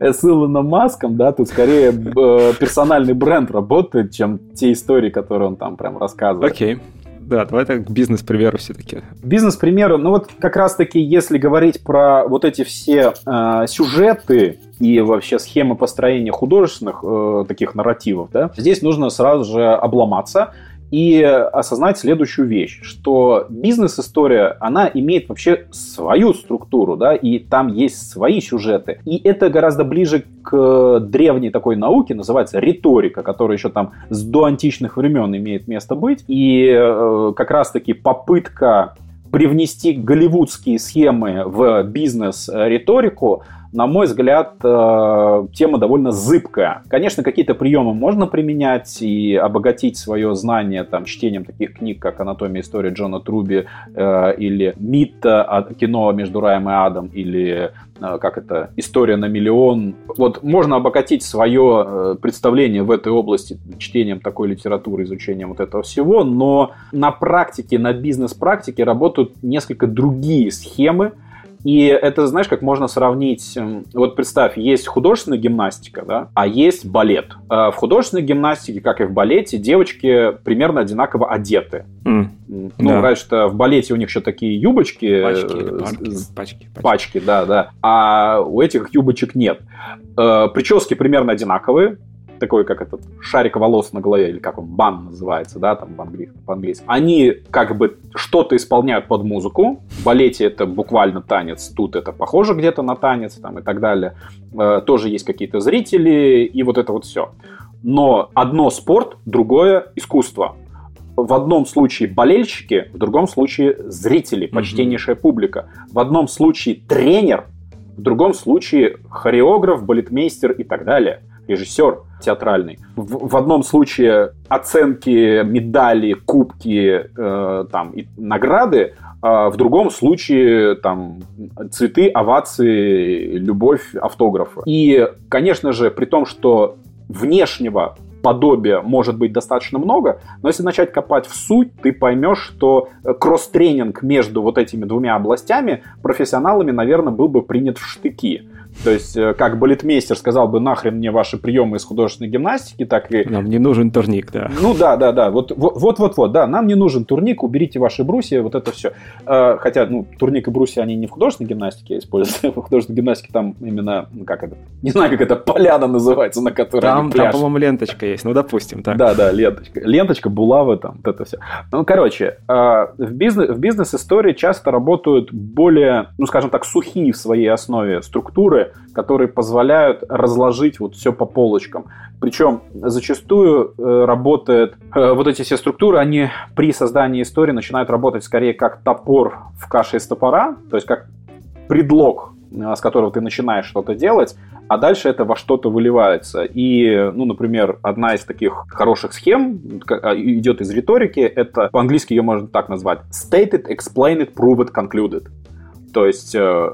с Илоном Маском, да, тут скорее э, персональный бренд работает, чем те истории, которые он там прям рассказывает. Окей. Okay. Да, давай так к бизнес-примеру все-таки. Бизнес-примеру, ну вот как раз-таки, если говорить про вот эти все э, сюжеты и вообще схемы построения художественных э, таких нарративов, да, здесь нужно сразу же обломаться и осознать следующую вещь, что бизнес-история, она имеет вообще свою структуру, да, и там есть свои сюжеты. И это гораздо ближе к древней такой науке, называется риторика, которая еще там с доантичных времен имеет место быть. И э, как раз-таки попытка привнести голливудские схемы в бизнес-риторику, на мой взгляд, э, тема довольно зыбкая. Конечно, какие-то приемы можно применять и обогатить свое знание там, чтением таких книг, как «Анатомия истории» Джона Труби э, или «Митта. Кино между раем и адом» или э, как это, история на миллион. Вот можно обогатить свое представление в этой области чтением такой литературы, изучением вот этого всего, но на практике, на бизнес-практике работают несколько другие схемы, и это, знаешь, как можно сравнить... Эм, вот представь, есть художественная гимнастика, да, а есть балет. А в художественной гимнастике, как и в балете, девочки примерно одинаково одеты. Mm. Ну, да. раньше-то в балете у них еще такие юбочки. Пачки, пачки, пачки, пачки. Пачки, да, да. А у этих юбочек нет. Э, прически примерно одинаковые такой, как этот шарик волос на голове, или как он, бан называется, да, там по-английски. Они как бы что-то исполняют под музыку. В балете это буквально танец, тут это похоже где-то на танец, там и так далее. Э, тоже есть какие-то зрители, и вот это вот все. Но одно спорт, другое искусство. В одном случае болельщики, в другом случае зрители, почтеннейшая mm-hmm. публика. В одном случае тренер, в другом случае хореограф, балетмейстер и так далее – режиссер театральный. В, в одном случае оценки, медали, кубки, э, там, и награды, а в другом случае там цветы, овации, любовь, автографы. И, конечно же, при том, что внешнего подобия может быть достаточно много, но если начать копать в суть, ты поймешь, что э, кросс-тренинг между вот этими двумя областями профессионалами, наверное, был бы принят в штыки. То есть, э, как балетмейстер сказал бы, нахрен мне ваши приемы из художественной гимнастики, так и... Нам не нужен турник, да. Ну да, да, да. Вот, вот, вот, вот, да. Нам не нужен турник, уберите ваши брусья, вот это все. Э, хотя, ну, турник и брусья, они не в художественной гимнастике используются. В художественной гимнастике там именно, ну, как это, не знаю, как это, поляна называется, на которой там, Там, по-моему, ленточка есть, ну, допустим, так. Да, да, ленточка. Ленточка, булавы, там, вот это все. Ну, короче, э, в, бизнес, в бизнес-истории часто работают более, ну, скажем так, сухие в своей основе структуры, которые позволяют разложить вот все по полочкам. Причем зачастую э, работает, э, вот эти все структуры, они при создании истории начинают работать скорее как топор в каше из топора, то есть как предлог, э, с которого ты начинаешь что-то делать, а дальше это во что-то выливается. И, ну, например, одна из таких хороших схем а, идет из риторики, это по-английски ее можно так назвать. Stated, explained, proved, concluded. То есть э,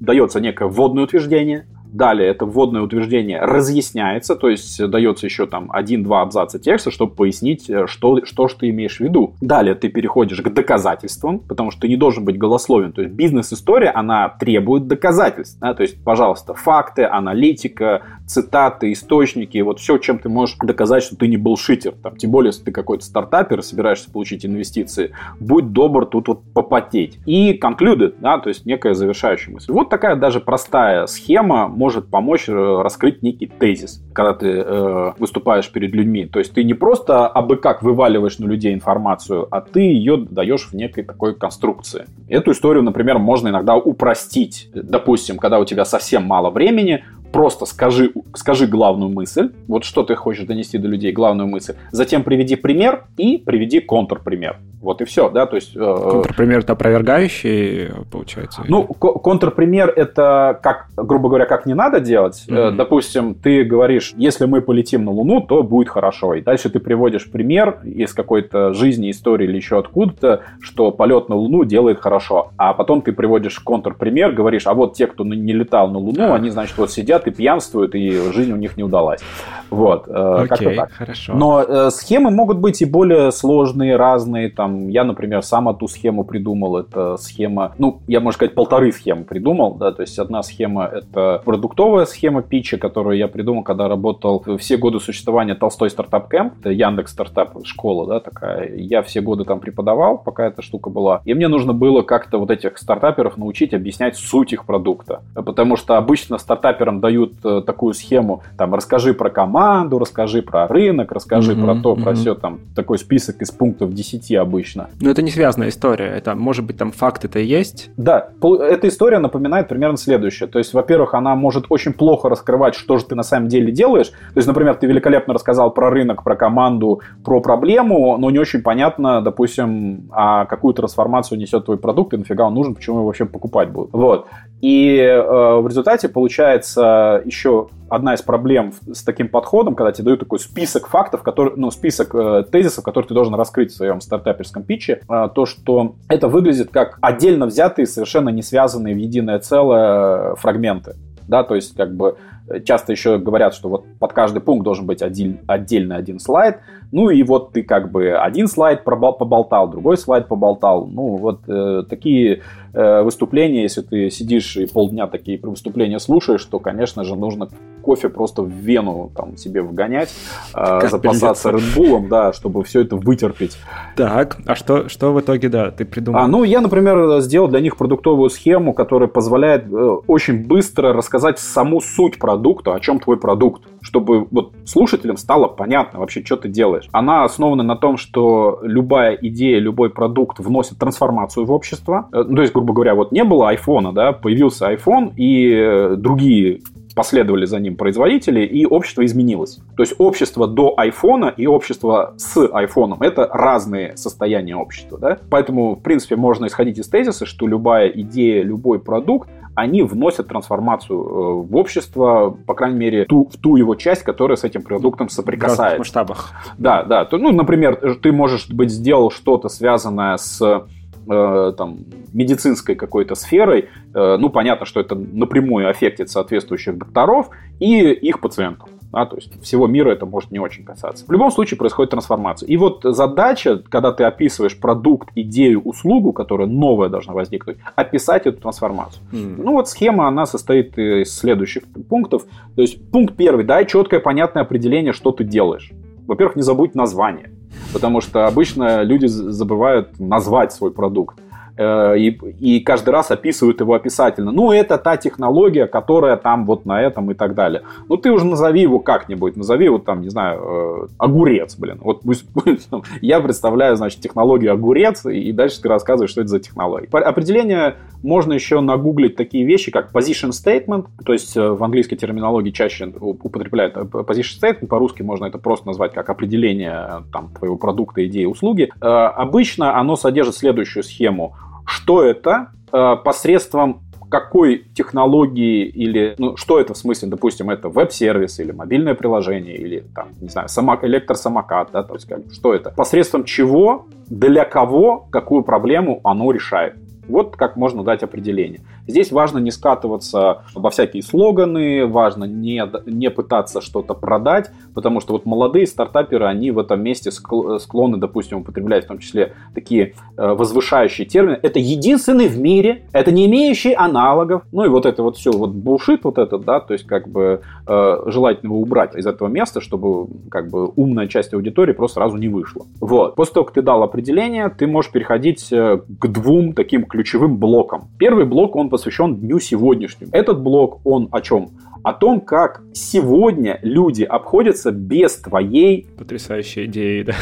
дается некое вводное утверждение, Далее это вводное утверждение разъясняется, то есть дается еще там один-два абзаца текста, чтобы пояснить, э, что, что же ты имеешь в виду. Далее ты переходишь к доказательствам, потому что ты не должен быть голословен. То есть бизнес-история, она требует доказательств. Да? То есть, пожалуйста, факты, аналитика, цитаты, источники, вот все, чем ты можешь доказать, что ты не булшитер. Там, тем более, если ты какой-то стартапер, собираешься получить инвестиции, будь добр тут вот попотеть. И concluded, да, то есть некая завершающая мысль. Вот такая даже простая схема может помочь э, раскрыть некий тезис, когда ты э, выступаешь перед людьми. То есть ты не просто абы как вываливаешь на людей информацию, а ты ее даешь в некой такой конструкции. Эту историю, например, можно иногда упростить. Допустим, когда у тебя совсем мало времени, просто скажи, скажи главную мысль, вот что ты хочешь донести до людей, главную мысль, затем приведи пример и приведи контрпример. Вот и все, да, то есть... Э, контрпример это опровергающий, получается? Ну, контрпример это, как, грубо говоря, как не надо делать. Mm-hmm. Допустим, ты говоришь, если мы полетим на Луну, то будет хорошо. И дальше ты приводишь пример из какой-то жизни, истории или еще откуда-то, что полет на Луну делает хорошо. А потом ты приводишь контрпример, говоришь, а вот те, кто не летал на Луну, они, значит, вот сидят и пьянствуют, и жизнь у них не удалась. Вот, okay, как-то так. Хорошо. Но э, схемы могут быть и более сложные, разные, там, я, например, сам эту схему придумал. Это схема, ну, я, можно сказать, полторы схемы придумал. Да, то есть одна схема — это продуктовая схема питча, которую я придумал, когда работал все годы существования Толстой стартап кэмп. Это Яндекс стартап школа, да, такая. Я все годы там преподавал, пока эта штука была. И мне нужно было как-то вот этих стартаперов научить объяснять суть их продукта. Потому что обычно стартаперам дают э, такую схему, там, расскажи про команду, расскажи про рынок, расскажи mm-hmm, про то, mm-hmm. про все, там, такой список из пунктов 10 обычно обычно. Но это не связанная история. Это, может быть, там факты-то есть? Да. Эта история напоминает примерно следующее. То есть, во-первых, она может очень плохо раскрывать, что же ты на самом деле делаешь. То есть, например, ты великолепно рассказал про рынок, про команду, про проблему, но не очень понятно, допустим, а какую трансформацию несет твой продукт и нафига он нужен, почему его вообще покупать будут. Вот. И э, в результате получается еще одна из проблем с таким подходом, когда тебе дают такой список фактов, который, ну, список э, тезисов, которые ты должен раскрыть в своем стартаперском питче, э, то, что это выглядит как отдельно взятые, совершенно не связанные в единое целое фрагменты. Да, то есть, как бы, часто еще говорят, что вот под каждый пункт должен быть один, отдельный один слайд, ну и вот ты как бы один слайд поболтал, другой слайд поболтал. Ну вот э, такие э, выступления, если ты сидишь и полдня такие выступления слушаешь, то, конечно же, нужно кофе просто в вену там себе вгонять, э, запасаться Редбулом, да, чтобы все это вытерпеть. Так, а что, что в итоге, да, ты придумал? А, ну, я, например, сделал для них продуктовую схему, которая позволяет э, очень быстро рассказать саму суть продукта, о чем твой продукт, чтобы вот слушателям стало понятно вообще, что ты делаешь. Она основана на том, что любая идея, любой продукт вносит трансформацию в общество. Э, то есть, грубо говоря, вот не было айфона, да, появился iPhone, и э, другие последовали за ним производители, и общество изменилось. То есть общество до айфона и общество с айфоном — это разные состояния общества. Да? Поэтому, в принципе, можно исходить из тезиса, что любая идея, любой продукт, они вносят трансформацию э, в общество, по крайней мере, ту, в ту его часть, которая с этим продуктом соприкасается. В масштабах. Да, да. Ну, например, ты, можешь быть, сделал что-то связанное с э, там, медицинской какой-то сферой, э, ну, понятно, что это напрямую аффектит соответствующих докторов и их пациентов. Да, то есть всего мира это может не очень касаться. В любом случае происходит трансформация. И вот задача, когда ты описываешь продукт, идею, услугу, которая новая должна возникнуть, описать эту трансформацию. Mm. Ну вот схема, она состоит из следующих пунктов. То есть пункт первый, дай четкое, понятное определение, что ты делаешь. Во-первых, не забудь название. Потому что обычно люди забывают назвать свой продукт. Э, и, и каждый раз описывают его описательно. Ну, это та технология, которая там вот на этом и так далее. Ну, ты уже назови его как-нибудь. Назови вот там, не знаю, э, огурец, блин. Вот я представляю, значит, технологию огурец, и дальше ты рассказываешь, что это за технология. Определение можно еще нагуглить такие вещи, как position statement, то есть э, в английской терминологии чаще употребляют position statement, по-русски можно это просто назвать как определение там, твоего продукта, идеи, услуги. Обычно оно содержит следующую схему что это, э, посредством какой технологии или, ну, что это в смысле, допустим, это веб-сервис или мобильное приложение или, там, не знаю, само, электросамокат, да, то есть, как, что это, посредством чего, для кого, какую проблему оно решает. Вот как можно дать определение. Здесь важно не скатываться во всякие слоганы, важно не, не пытаться что-то продать, потому что вот молодые стартаперы, они в этом месте склонны, допустим, употреблять в том числе такие э, возвышающие термины. Это единственный в мире, это не имеющий аналогов. Ну и вот это вот все, вот булшит вот этот, да, то есть как бы э, желательно его убрать из этого места, чтобы как бы умная часть аудитории просто сразу не вышла. Вот. После того, как ты дал определение, ты можешь переходить э, к двум таким ключевым блокам. Первый блок, он посвящен дню сегодняшнему. Этот блок, он о чем? О том, как сегодня люди обходятся без твоей... Потрясающей идеи, да.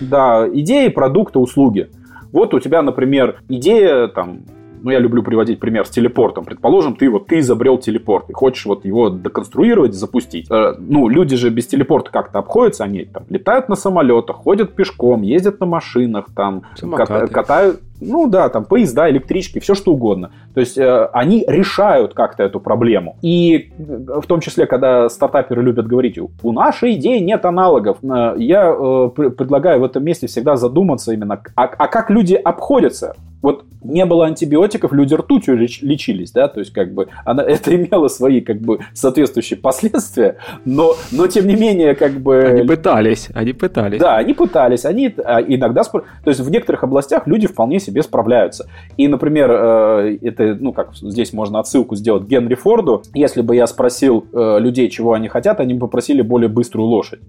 Да, идеи, продукта, услуги. Вот у тебя, например, идея там ну, я люблю приводить пример с телепортом. Предположим, ты вот ты изобрел телепорт и хочешь вот его деконструировать, запустить. Э, ну, люди же без телепорта как-то обходятся, они там летают на самолетах, ходят пешком, ездят на машинах, там кат, катают ну да, там поезда, электрички, все что угодно. То есть э, они решают как-то эту проблему. И э, в том числе, когда стартаперы любят говорить, у нашей идеи нет аналогов, э, я э, предлагаю в этом месте всегда задуматься именно, а, а как люди обходятся вот не было антибиотиков, люди ртутью лечились, да, то есть как бы она, это имело свои как бы соответствующие последствия, но, но тем не менее как бы... Они пытались, они пытались. Да, они пытались, они а, иногда... То есть в некоторых областях люди вполне себе справляются. И, например, э, это, ну как здесь можно отсылку сделать Генри Форду, если бы я спросил э, людей, чего они хотят, они бы попросили более быструю лошадь.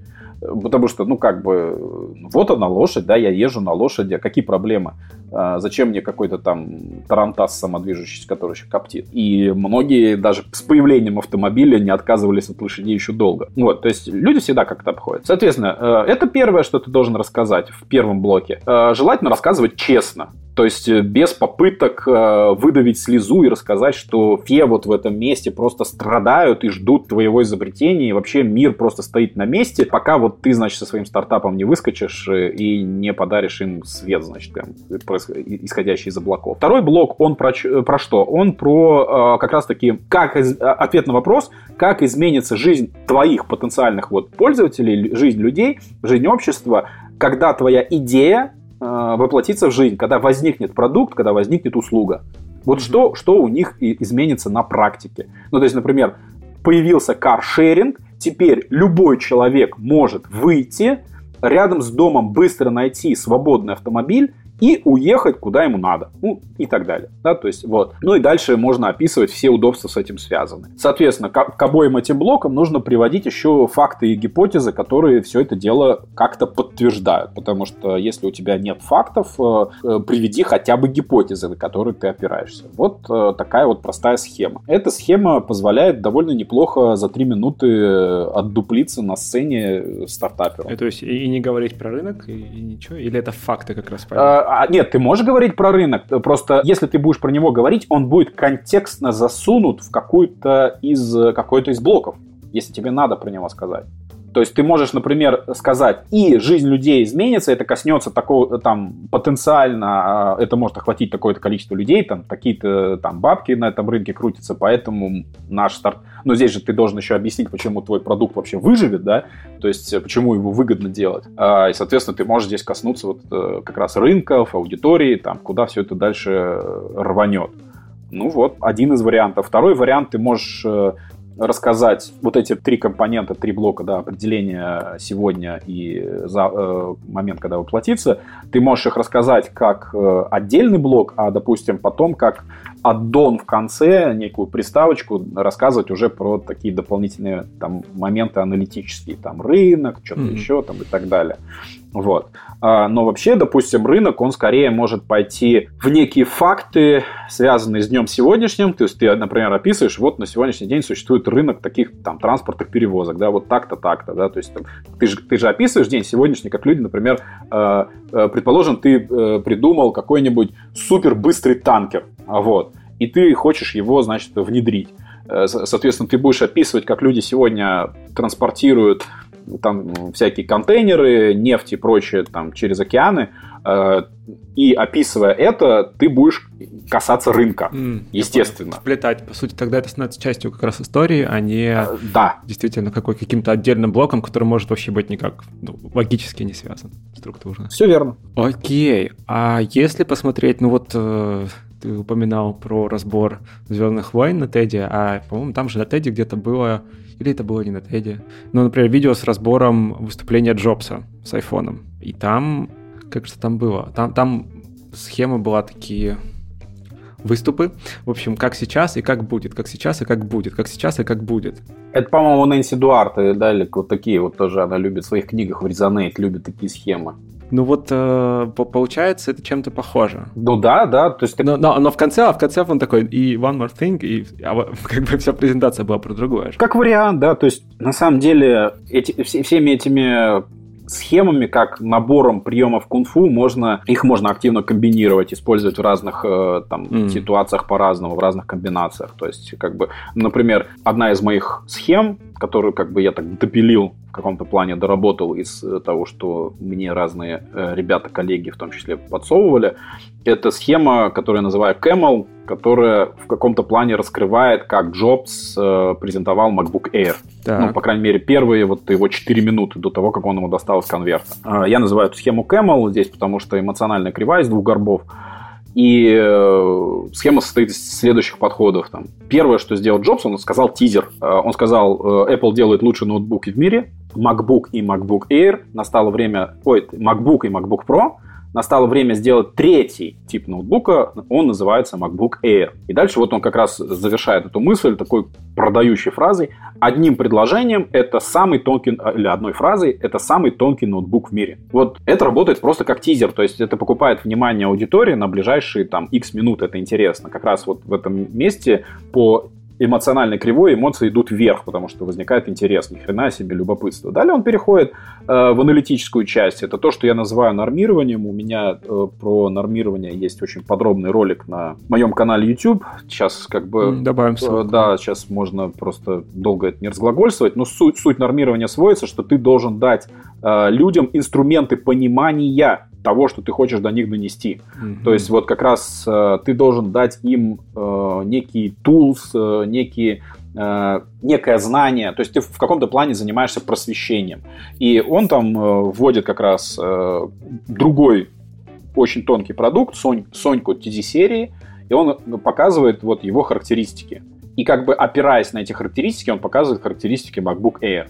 Потому что, ну, как бы, вот она лошадь, да, я езжу на лошади, а какие проблемы? А зачем мне какой-то там тарантас самодвижущийся, который еще коптит? И многие даже с появлением автомобиля не отказывались от лошадей еще долго. Вот, то есть люди всегда как-то обходят. Соответственно, э, это первое, что ты должен рассказать в первом блоке. Э, желательно рассказывать честно. То есть э, без попыток э, выдавить слезу и рассказать, что все вот в этом месте просто страдают и ждут твоего изобретения, и вообще мир просто стоит на месте, пока вот ты, значит, со своим стартапом не выскочишь э, и не подаришь им свет, значит, прям, исходящий из облаков. Второй блок, он про, про что? Он про как раз-таки как ответ на вопрос, как изменится жизнь твоих потенциальных вот пользователей, жизнь людей, жизнь общества, когда твоя идея воплотиться в жизнь, когда возникнет продукт, когда возникнет услуга. Вот mm-hmm. что, что у них изменится на практике. Ну, то есть, например, появился каршеринг, теперь любой человек может выйти, рядом с домом быстро найти свободный автомобиль и уехать куда ему надо, ну и так далее. Да, то есть вот. Ну и дальше можно описывать все удобства с этим связаны. Соответственно, к, к обоим этим блокам нужно приводить еще факты и гипотезы, которые все это дело как-то подтверждают. Потому что если у тебя нет фактов, э, э, приведи хотя бы гипотезы, на которые ты опираешься. Вот э, такая вот простая схема. Эта схема позволяет довольно неплохо за три минуты отдуплиться на сцене стартаперу. То есть и не говорить про рынок, и, и ничего? Или это факты как раз? Понятно? А, нет, ты можешь говорить про рынок, просто если ты будешь про него говорить, он будет контекстно засунут в какую-то из, какой-то из блоков, если тебе надо про него сказать. То есть ты можешь, например, сказать, и жизнь людей изменится, это коснется такого, там, потенциально, а, это может охватить такое-то количество людей, там, такие-то там бабки на этом рынке крутятся, поэтому наш старт... Но здесь же ты должен еще объяснить, почему твой продукт вообще выживет, да, то есть почему его выгодно делать. А, и, соответственно, ты можешь здесь коснуться вот э, как раз рынков, аудитории, там, куда все это дальше рванет. Ну вот, один из вариантов. Второй вариант, ты можешь э, рассказать вот эти три компонента, три блока, да, определение сегодня и за э, момент, когда воплотится, ты можешь их рассказать как э, отдельный блок, а, допустим, потом как аддон в конце, некую приставочку, рассказывать уже про такие дополнительные там моменты аналитические, там рынок, что-то mm-hmm. еще там и так далее. Вот. А, но вообще, допустим, рынок, он скорее может пойти в некие факты, связанные с днем сегодняшним. То есть ты, например, описываешь, вот на сегодняшний день существует рынок таких там транспортных перевозок, да, вот так-то, так-то, да, то есть там, ты, же, ты же описываешь день сегодняшний, как люди, например, э, э, предположим, ты э, придумал какой-нибудь супер быстрый танкер, вот, и ты хочешь его, значит, внедрить. Соответственно, ты будешь описывать, как люди сегодня транспортируют там всякие контейнеры, нефть и прочее там через океаны, э, и описывая это, ты будешь касаться рынка, mm, естественно. Вплетать, по сути, тогда это становится частью как раз истории, а не э, да. действительно какой, каким-то отдельным блоком, который может вообще быть никак ну, логически не связан структурно. Все верно. Окей, а если посмотреть, ну вот э, ты упоминал про разбор Звездных войн на Теде, а, по-моему, там же на Теде где-то было или это было не на Теди. Ну, например, видео с разбором выступления Джобса с айфоном. И там, как же там было? Там, там схема была такие выступы. В общем, как сейчас и как будет, как сейчас и как будет, как сейчас и как будет. Это, по-моему, Нэнси Дуарте дали вот такие вот тоже, она любит в своих книгах в Резонейт, любит такие схемы. Ну вот э, получается это чем-то похоже. Ну да, да. То есть... но, но, но в конце, а в конце он такой и one more thing, и а, как бы вся презентация была про другое. Как вариант, да. То есть на самом деле эти, все, всеми этими схемами, как набором приемов кунг-фу, можно, их можно активно комбинировать, использовать в разных э, там, mm. ситуациях по-разному, в разных комбинациях. То есть, как бы, например, одна из моих схем, которую как бы я так допилил в каком-то плане доработал из э, того, что мне разные э, ребята, коллеги в том числе подсовывали. Это схема, которую я называю Camel, которая в каком-то плане раскрывает, как Джобс э, презентовал MacBook Air. Так. Ну, по крайней мере, первые вот его 4 минуты до того, как он ему достал из конверта. Э, я называю эту схему Camel здесь, потому что эмоциональная кривая из двух горбов. И э, схема состоит из следующих подходов. Там. Первое, что сделал Джобс, он сказал тизер. Э, он сказал, э, Apple делает лучшие ноутбуки в мире, MacBook и MacBook Air. Настало время... Ой, MacBook и MacBook Pro настало время сделать третий тип ноутбука, он называется MacBook Air. И дальше вот он как раз завершает эту мысль такой продающей фразой. Одним предложением это самый тонкий, или одной фразой, это самый тонкий ноутбук в мире. Вот это работает просто как тизер, то есть это покупает внимание аудитории на ближайшие там x минут, это интересно. Как раз вот в этом месте по эмоциональной кривой эмоции идут вверх, потому что возникает интерес, ни хрена себе, любопытство. Далее он переходит э, в аналитическую часть. Это то, что я называю нормированием. У меня э, про нормирование есть очень подробный ролик на моем канале YouTube. Сейчас как бы... Добавим э, ссылку. Э, да, сейчас можно просто долго это не разглагольствовать, но суть, суть нормирования сводится, что ты должен дать э, людям инструменты понимания того, что ты хочешь до них донести. Mm-hmm. То есть вот как раз э, ты должен дать им э, некий tools, э, некие э, некое знание, то есть ты в каком-то плане занимаешься просвещением. И он там э, вводит как раз э, другой очень тонкий продукт, Сонь, Соньку TZ-серии, и он показывает вот его характеристики. И как бы опираясь на эти характеристики, он показывает характеристики MacBook Air.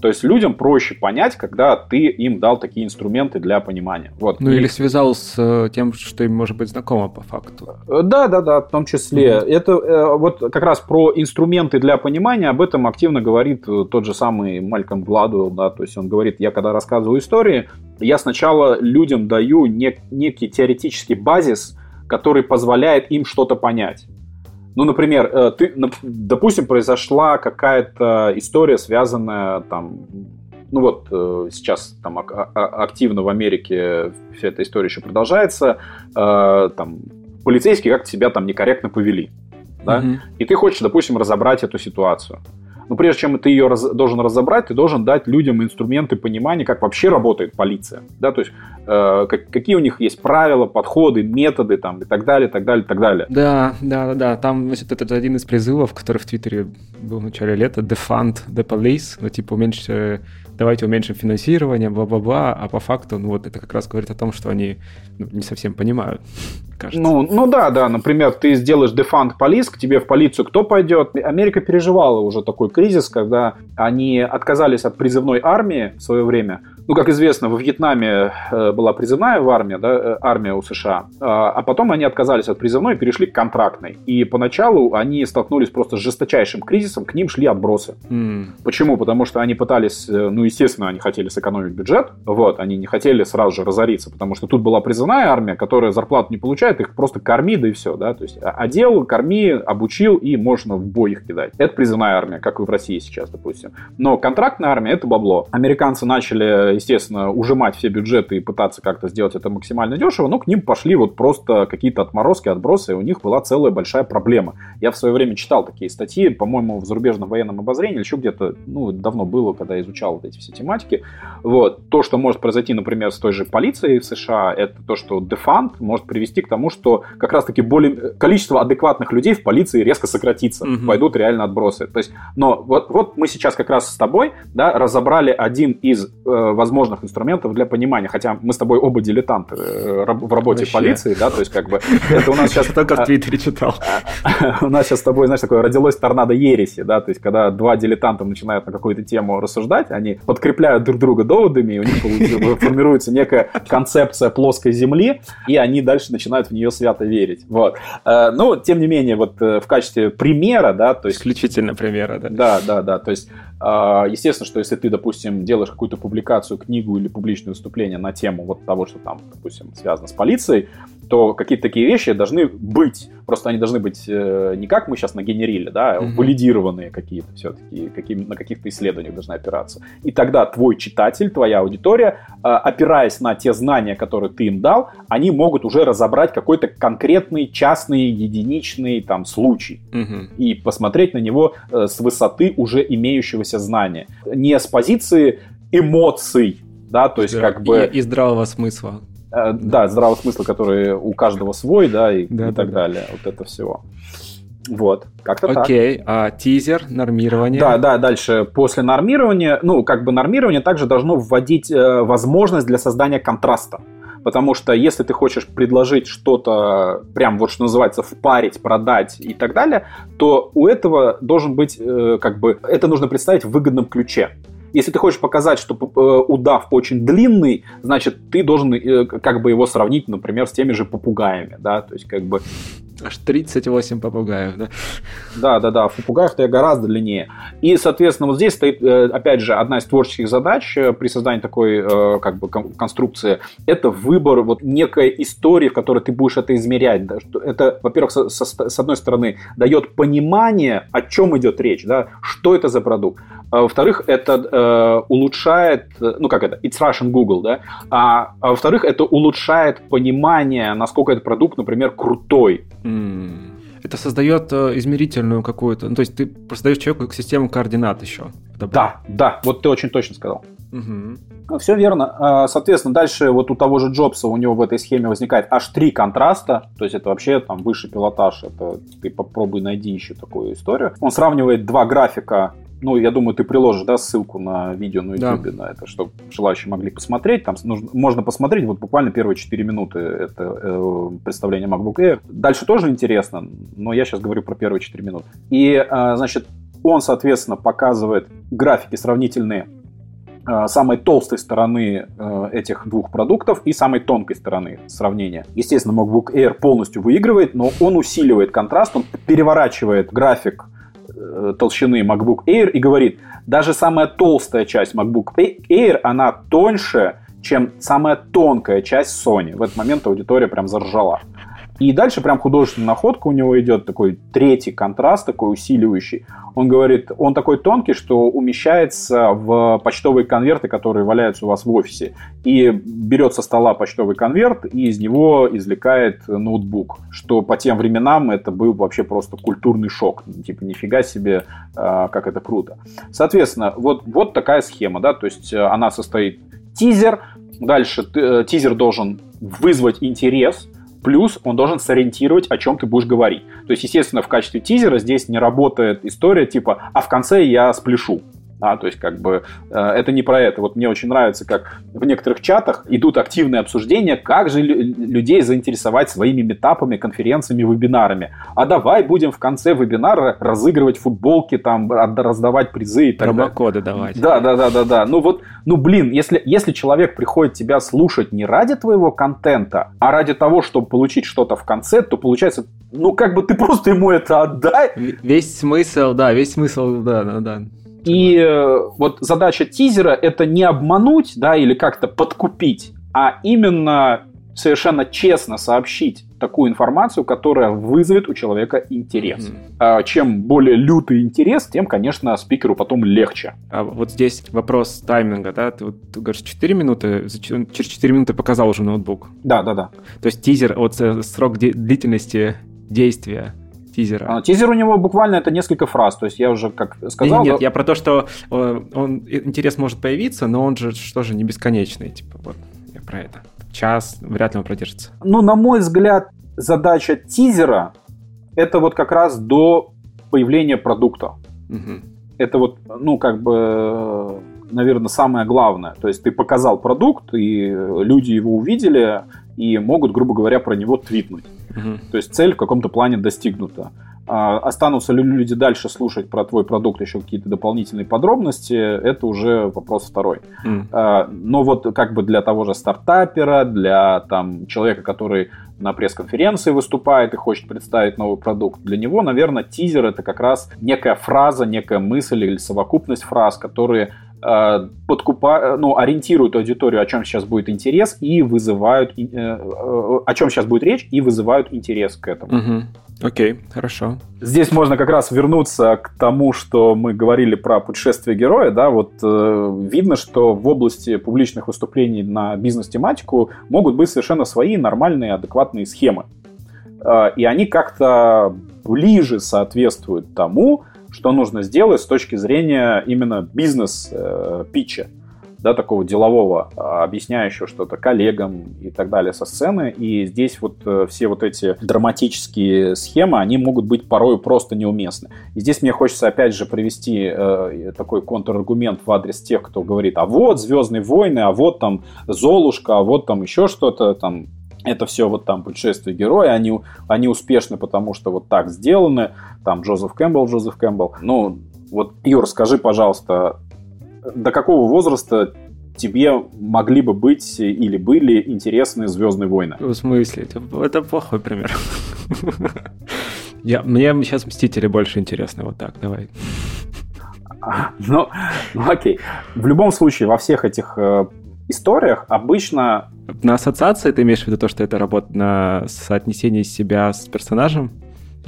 То есть людям проще понять, когда ты им дал такие инструменты для понимания. Вот. Ну или связал с э, тем, что им может быть знакомо по факту. Э, да, да, да, в том числе. Mm-hmm. Это э, вот как раз про инструменты для понимания, об этом активно говорит тот же самый Мальком Гладуэлл, да, то есть он говорит, я когда рассказываю истории, я сначала людям даю нек- некий теоретический базис, который позволяет им что-то понять. Ну, например, э, ты, допустим, произошла какая-то история, связанная там ну вот э, сейчас там активно в Америке вся эта история еще продолжается, э, там полицейские как-то себя там некорректно повели, да, mm-hmm. и ты хочешь, допустим, разобрать эту ситуацию. Но прежде чем ты ее раз, должен разобрать, ты должен дать людям инструменты понимания, как вообще работает полиция. Да? То есть, э, как, какие у них есть правила, подходы, методы там, и так далее, так далее, так далее. Да, да, да, да. Там, значит, это один из призывов, который в Твиттере был в начале лета, defund the police, ну, типа, уменьшить давайте уменьшим финансирование, бла-бла-бла, а по факту, ну вот это как раз говорит о том, что они ну, не совсем понимают кажется. Ну, ну да, да. Например, ты сделаешь дефанд полис, к тебе в полицию кто пойдет? Америка переживала уже такой кризис, когда они отказались от призывной армии в свое время. Ну, как известно, во Вьетнаме э, была призывная в армии, да, э, армия у США, а, а потом они отказались от призывной и перешли к контрактной. И поначалу они столкнулись просто с жесточайшим кризисом, к ним шли отбросы. Mm. Почему? Потому что они пытались, э, ну, естественно, они хотели сэкономить бюджет, вот, они не хотели сразу же разориться, потому что тут была призывная армия, которая зарплату не получает, их просто корми, да и все, да, то есть одел, корми, обучил, и можно в бой их кидать. Это призывная армия, как и в России сейчас, допустим. Но контрактная армия — это бабло. Американцы начали, естественно, ужимать все бюджеты и пытаться как-то сделать это максимально дешево, но к ним пошли вот просто какие-то отморозки, отбросы, и у них была целая большая проблема. Я в свое время читал такие статьи, по-моему, в зарубежном военном обозрении, еще где-то, ну, давно было, когда изучал вот эти все тематики. Вот. То, что может произойти, например, с той же полицией в США, это то, что дефанд может привести к тому, тому, что как раз-таки более, количество адекватных людей в полиции резко сократится, угу. пойдут реально отбросы. То есть, но вот, вот мы сейчас как раз с тобой да, разобрали один из э, возможных инструментов для понимания, хотя мы с тобой оба дилетанты э, в работе Вообще. полиции, да, то есть как бы это у нас сейчас... Только в Твиттере читал. У нас сейчас с тобой, знаешь, такое родилось торнадо ереси, да, то есть когда два дилетанта начинают на какую-то тему рассуждать, они подкрепляют друг друга доводами, и у них формируется некая концепция плоской земли, и они дальше начинают в нее свято верить. Вот. Э, ну, тем не менее, вот э, в качестве примера, да, то есть... Исключительно примера, да. Да, да, да. То есть, э, естественно, что если ты, допустим, делаешь какую-то публикацию, книгу или публичное выступление на тему вот того, что там, допустим, связано с полицией, то какие-то такие вещи должны быть. Просто они должны быть э, не как мы сейчас нагенерили, да, а валидированные какие-то все-таки, какими, на каких-то исследованиях должны опираться. И тогда твой читатель, твоя аудитория, э, опираясь на те знания, которые ты им дал, они могут уже разобрать какой-то конкретный, частный, единичный там случай угу. и посмотреть на него э, с высоты уже имеющегося знания. Не с позиции эмоций, да, то есть да, как бы... И, и здравого смысла. Э, да, здравого смысла, который у каждого свой, да, и, да, и да, так да. далее. Вот это всего. Вот, как-то так. Окей, а тизер, нормирование? Да, да, дальше после нормирования, ну, как бы нормирование также должно вводить э, возможность для создания контраста. Потому что если ты хочешь предложить что-то, прям вот что называется, впарить, продать и так далее, то у этого должен быть, э, как бы, это нужно представить в выгодном ключе. Если ты хочешь показать, что э, удав очень длинный, значит, ты должен э, как бы его сравнить, например, с теми же попугаями, да, то есть как бы Аж 38 попугаев, да? Да, да, да, в попугаях-то я гораздо длиннее. И, соответственно, вот здесь стоит, э, опять же, одна из творческих задач при создании такой как бы конструкции. Это выбор вот некой истории, в которой ты будешь это измерять. Это, во-первых, с, с одной стороны, дает понимание, о чем идет речь, да, что это за продукт. А, во-вторых, это э, улучшает, ну как это, it's Russian Google, да, а, а во-вторых, это улучшает понимание, насколько этот продукт, например, крутой. Mm. Это создает э, измерительную какую-то, ну, то есть ты создаешь человеку систему координат еще. Да, да, вот ты очень точно сказал. Угу. Ну, все верно. А, соответственно, дальше вот у того же Джобса у него в этой схеме возникает аж три контраста, то есть это вообще там высший пилотаж, это ты попробуй найди еще такую историю. Он сравнивает два графика ну, я думаю, ты приложишь, да, ссылку на видео на YouTube да. на это, чтобы желающие могли посмотреть. Там нужно, можно посмотреть вот буквально первые 4 минуты это э, представление MacBook Air. Дальше тоже интересно, но я сейчас говорю про первые 4 минуты. И, э, значит, он, соответственно, показывает графики сравнительные э, самой толстой стороны э, этих двух продуктов и самой тонкой стороны сравнения. Естественно, MacBook Air полностью выигрывает, но он усиливает контраст, он переворачивает график толщины MacBook Air и говорит, даже самая толстая часть MacBook Air, она тоньше, чем самая тонкая часть Sony. В этот момент аудитория прям заржала. И дальше прям художественная находка у него идет, такой третий контраст, такой усиливающий. Он говорит, он такой тонкий, что умещается в почтовые конверты, которые валяются у вас в офисе. И берет со стола почтовый конверт и из него извлекает ноутбук. Что по тем временам это был вообще просто культурный шок. Типа, нифига себе, а, как это круто. Соответственно, вот, вот такая схема, да, то есть э, она состоит тизер, дальше э, тизер должен вызвать интерес, Плюс он должен сориентировать, о чем ты будешь говорить. То есть, естественно, в качестве тизера здесь не работает история типа «а в конце я спляшу». А, то есть, как бы, э, это не про это. Вот мне очень нравится, как в некоторых чатах идут активные обсуждения, как же людей заинтересовать своими метапами, конференциями, вебинарами. А давай будем в конце вебинара разыгрывать футболки, там, раздавать призы и так далее. Промокоды давать. Да, да, да, да, да. Ну вот, ну блин, если, если человек приходит тебя слушать не ради твоего контента, а ради того, чтобы получить что-то в конце, то получается, ну как бы ты просто ему это отдай. Весь смысл, да, весь смысл, да, да, да. И э, вот задача тизера это не обмануть, да, или как-то подкупить, а именно совершенно честно сообщить такую информацию, которая вызовет у человека интерес. Mm-hmm. Чем более лютый интерес, тем, конечно, спикеру потом легче. А вот здесь вопрос тайминга, да? Ты, вот, ты говоришь, 4 минуты, через 4 минуты показал уже ноутбук. Да, да, да. То есть тизер, вот э, срок длительности действия тизера. А, тизер у него буквально это несколько фраз, то есть я уже как сказал... Нет, нет, я про то, что э, он, интерес может появиться, но он же что же не бесконечный, типа вот, я про это. Час вряд ли он продержится. Ну, на мой взгляд, задача тизера это вот как раз до появления продукта. Угу. Это вот, ну, как бы, наверное, самое главное. То есть ты показал продукт, и люди его увидели, и могут, грубо говоря, про него твитнуть. Угу. То есть цель в каком-то плане достигнута. А останутся ли люди дальше слушать про твой продукт еще какие-то дополнительные подробности, это уже вопрос второй. Mm. А, но вот как бы для того же стартапера, для там, человека, который на пресс-конференции выступает и хочет представить новый продукт, для него, наверное, тизер это как раз некая фраза, некая мысль или совокупность фраз, которые подкупают, ну, ориентируют аудиторию, о чем сейчас будет интерес, и вызывают, э, э, о чем сейчас будет речь, и вызывают интерес к этому. Угу. Окей, хорошо. Здесь можно как раз вернуться к тому, что мы говорили про путешествие героя, да, вот э, видно, что в области публичных выступлений на бизнес-тематику могут быть совершенно свои нормальные, адекватные схемы. Э, и они как-то ближе соответствуют тому, что нужно сделать с точки зрения именно бизнес-питча, да, такого делового, а, объясняющего что-то коллегам и так далее со сцены. И здесь вот э, все вот эти драматические схемы, они могут быть порой просто неуместны. И здесь мне хочется опять же привести э, такой контраргумент в адрес тех, кто говорит, а вот «Звездные войны», а вот там «Золушка», а вот там еще что-то, там это все вот там путешествие героя, они, они успешны, потому что вот так сделаны, там Джозеф Кэмпбелл, Джозеф Кэмпбелл. Ну, вот, Юр, скажи, пожалуйста, до какого возраста тебе могли бы быть или были интересны «Звездные войны»? В смысле? Это, это плохой пример. Я, мне сейчас «Мстители» больше интересны, вот так, давай. Ну, ну, окей. В любом случае, во всех этих э, историях обычно... На ассоциации ты имеешь в виду то, что это работа на соотнесение себя с персонажем?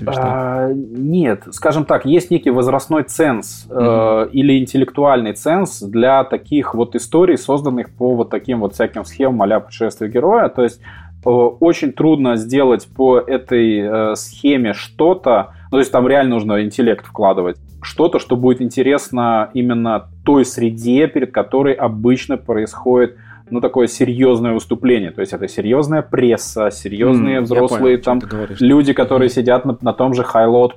А, нет, скажем так, есть некий возрастной ценз угу. э, или интеллектуальный ценз для таких вот историй, созданных по вот таким вот всяким схемам а путешествия героя. То есть э, очень трудно сделать по этой э, схеме что-то, ну, то есть там реально нужно интеллект вкладывать, что-то, что будет интересно именно той среде, перед которой обычно происходит ну, такое серьезное выступление. То есть это серьезная пресса, серьезные mm, взрослые понял, там люди, которые mm. сидят на, на том же Highload++.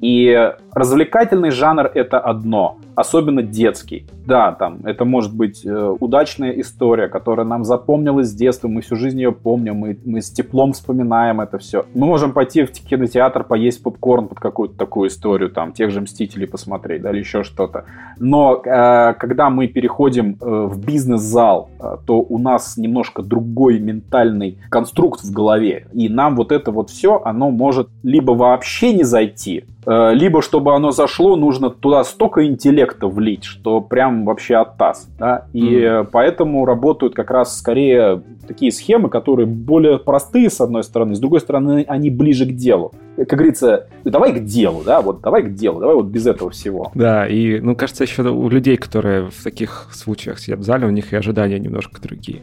И развлекательный жанр это одно, особенно детский. Да, там это может быть э, удачная история, которая нам запомнилась с детства, мы всю жизнь ее помним, мы, мы с теплом вспоминаем это все. Мы можем пойти в кинотеатр, поесть попкорн под какую-то такую историю, там, тех же Мстителей посмотреть, да, или еще что-то. Но э, когда мы переходим э, в бизнес-зал, э, то у нас немножко другой ментальный конструкт в голове, и нам вот это вот все, оно может либо вообще не зайти, либо чтобы оно зашло, нужно туда столько интеллекта влить, что прям вообще оттас. Да? И mm-hmm. поэтому работают как раз скорее такие схемы, которые более простые, с одной стороны, с другой стороны, они ближе к делу. Как говорится, давай к делу, да, вот давай к делу, давай вот без этого всего. Да, и, ну, кажется, еще у людей, которые в таких случаях сидят в зале, у них и ожидания немножко другие.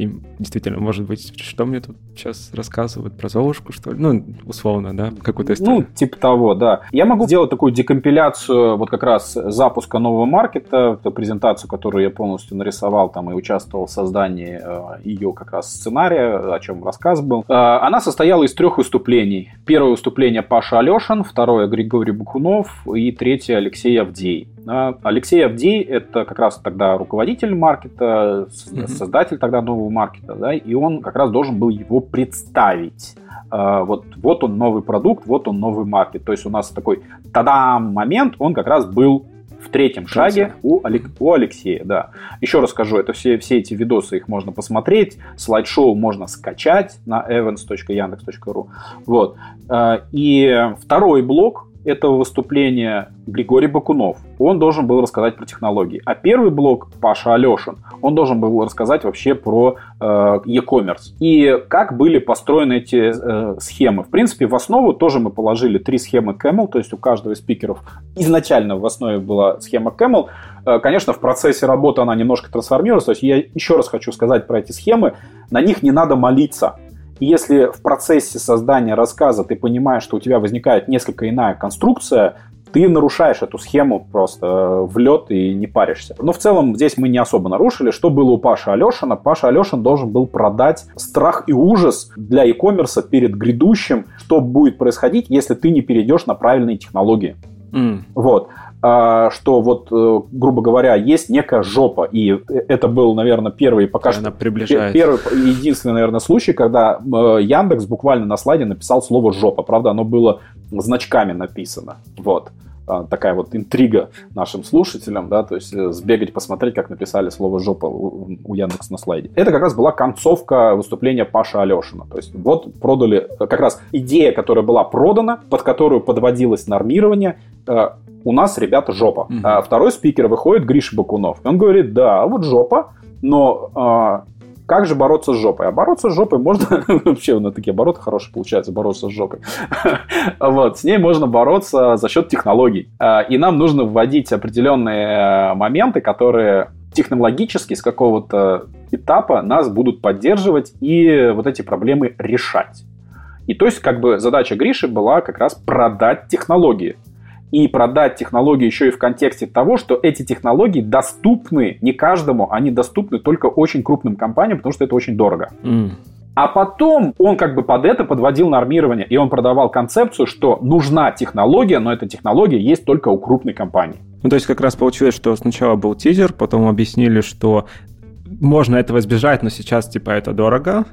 И действительно, может быть, что мне тут сейчас рассказывают про Золушку, что ли? Ну, условно, да, какую-то историю. Ну, типа того, да. Я могу сделать такую декомпиляцию вот как раз запуска нового маркета, эту презентацию, которую я полностью нарисовал там и участвовал в создании э, ее как раз сценария, о чем рассказ был. Э, она состояла из трех выступлений. Первое выступление Паша Алешин, второе Григорий Букунов и третье Алексей Авдей. Алексей Авдей – это как раз тогда руководитель маркета, mm-hmm. создатель тогда нового маркета, да, и он как раз должен был его представить. Вот, вот он новый продукт, вот он новый маркет. То есть у нас такой тадам момент, он как раз был в третьем шаге у, Олег, у Алексея, да. Еще раз скажу, это все, все эти видосы, их можно посмотреть, слайд-шоу можно скачать на evans.yandex.ru. Вот. И второй блок этого выступления Григорий Бакунов. Он должен был рассказать про технологии. А первый блок Паша Алешин, он должен был рассказать вообще про э, e-commerce. И как были построены эти э, схемы. В принципе, в основу тоже мы положили три схемы Camel, то есть у каждого из спикеров изначально в основе была схема Camel. Э, конечно, в процессе работы она немножко трансформировалась. То есть я еще раз хочу сказать про эти схемы. На них не надо молиться. И если в процессе создания рассказа ты понимаешь, что у тебя возникает несколько иная конструкция, ты нарушаешь эту схему просто э, в лед и не паришься. Но в целом здесь мы не особо нарушили. Что было у Паши Алешина? Паша Алешин должен был продать страх и ужас для e-commerce перед грядущим, что будет происходить, если ты не перейдешь на правильные технологии. Mm. Вот. А, что вот, э, грубо говоря, есть некая жопа, и это был, наверное, первый пока что приближается. первый единственный, наверное, случай, когда э, Яндекс буквально на слайде написал слово жопа, правда, оно было значками написано, вот такая вот интрига нашим слушателям, да, то есть э, сбегать, посмотреть, как написали слово «жопа» у, Яндекс на слайде. Это как раз была концовка выступления Паши Алешина. То есть вот продали, как раз идея, которая была продана, под которую подводилось нормирование, у нас, ребята, жопа. Угу. А второй спикер выходит Гриша Бакунов. Он говорит, да, вот жопа, но а, как же бороться с жопой? А бороться с жопой можно... Вообще, на такие обороты хорошие получаются, бороться с жопой. вот, с ней можно бороться за счет технологий. А, и нам нужно вводить определенные моменты, которые технологически с какого-то этапа нас будут поддерживать и вот эти проблемы решать. И то есть, как бы задача Гриши была как раз продать технологии и продать технологии еще и в контексте того, что эти технологии доступны не каждому, они доступны только очень крупным компаниям, потому что это очень дорого. Mm. А потом он как бы под это подводил нормирование, и он продавал концепцию, что нужна технология, но эта технология есть только у крупной компании. Ну, то есть как раз получилось, что сначала был тизер, потом объяснили, что можно этого избежать, но сейчас типа это дорого,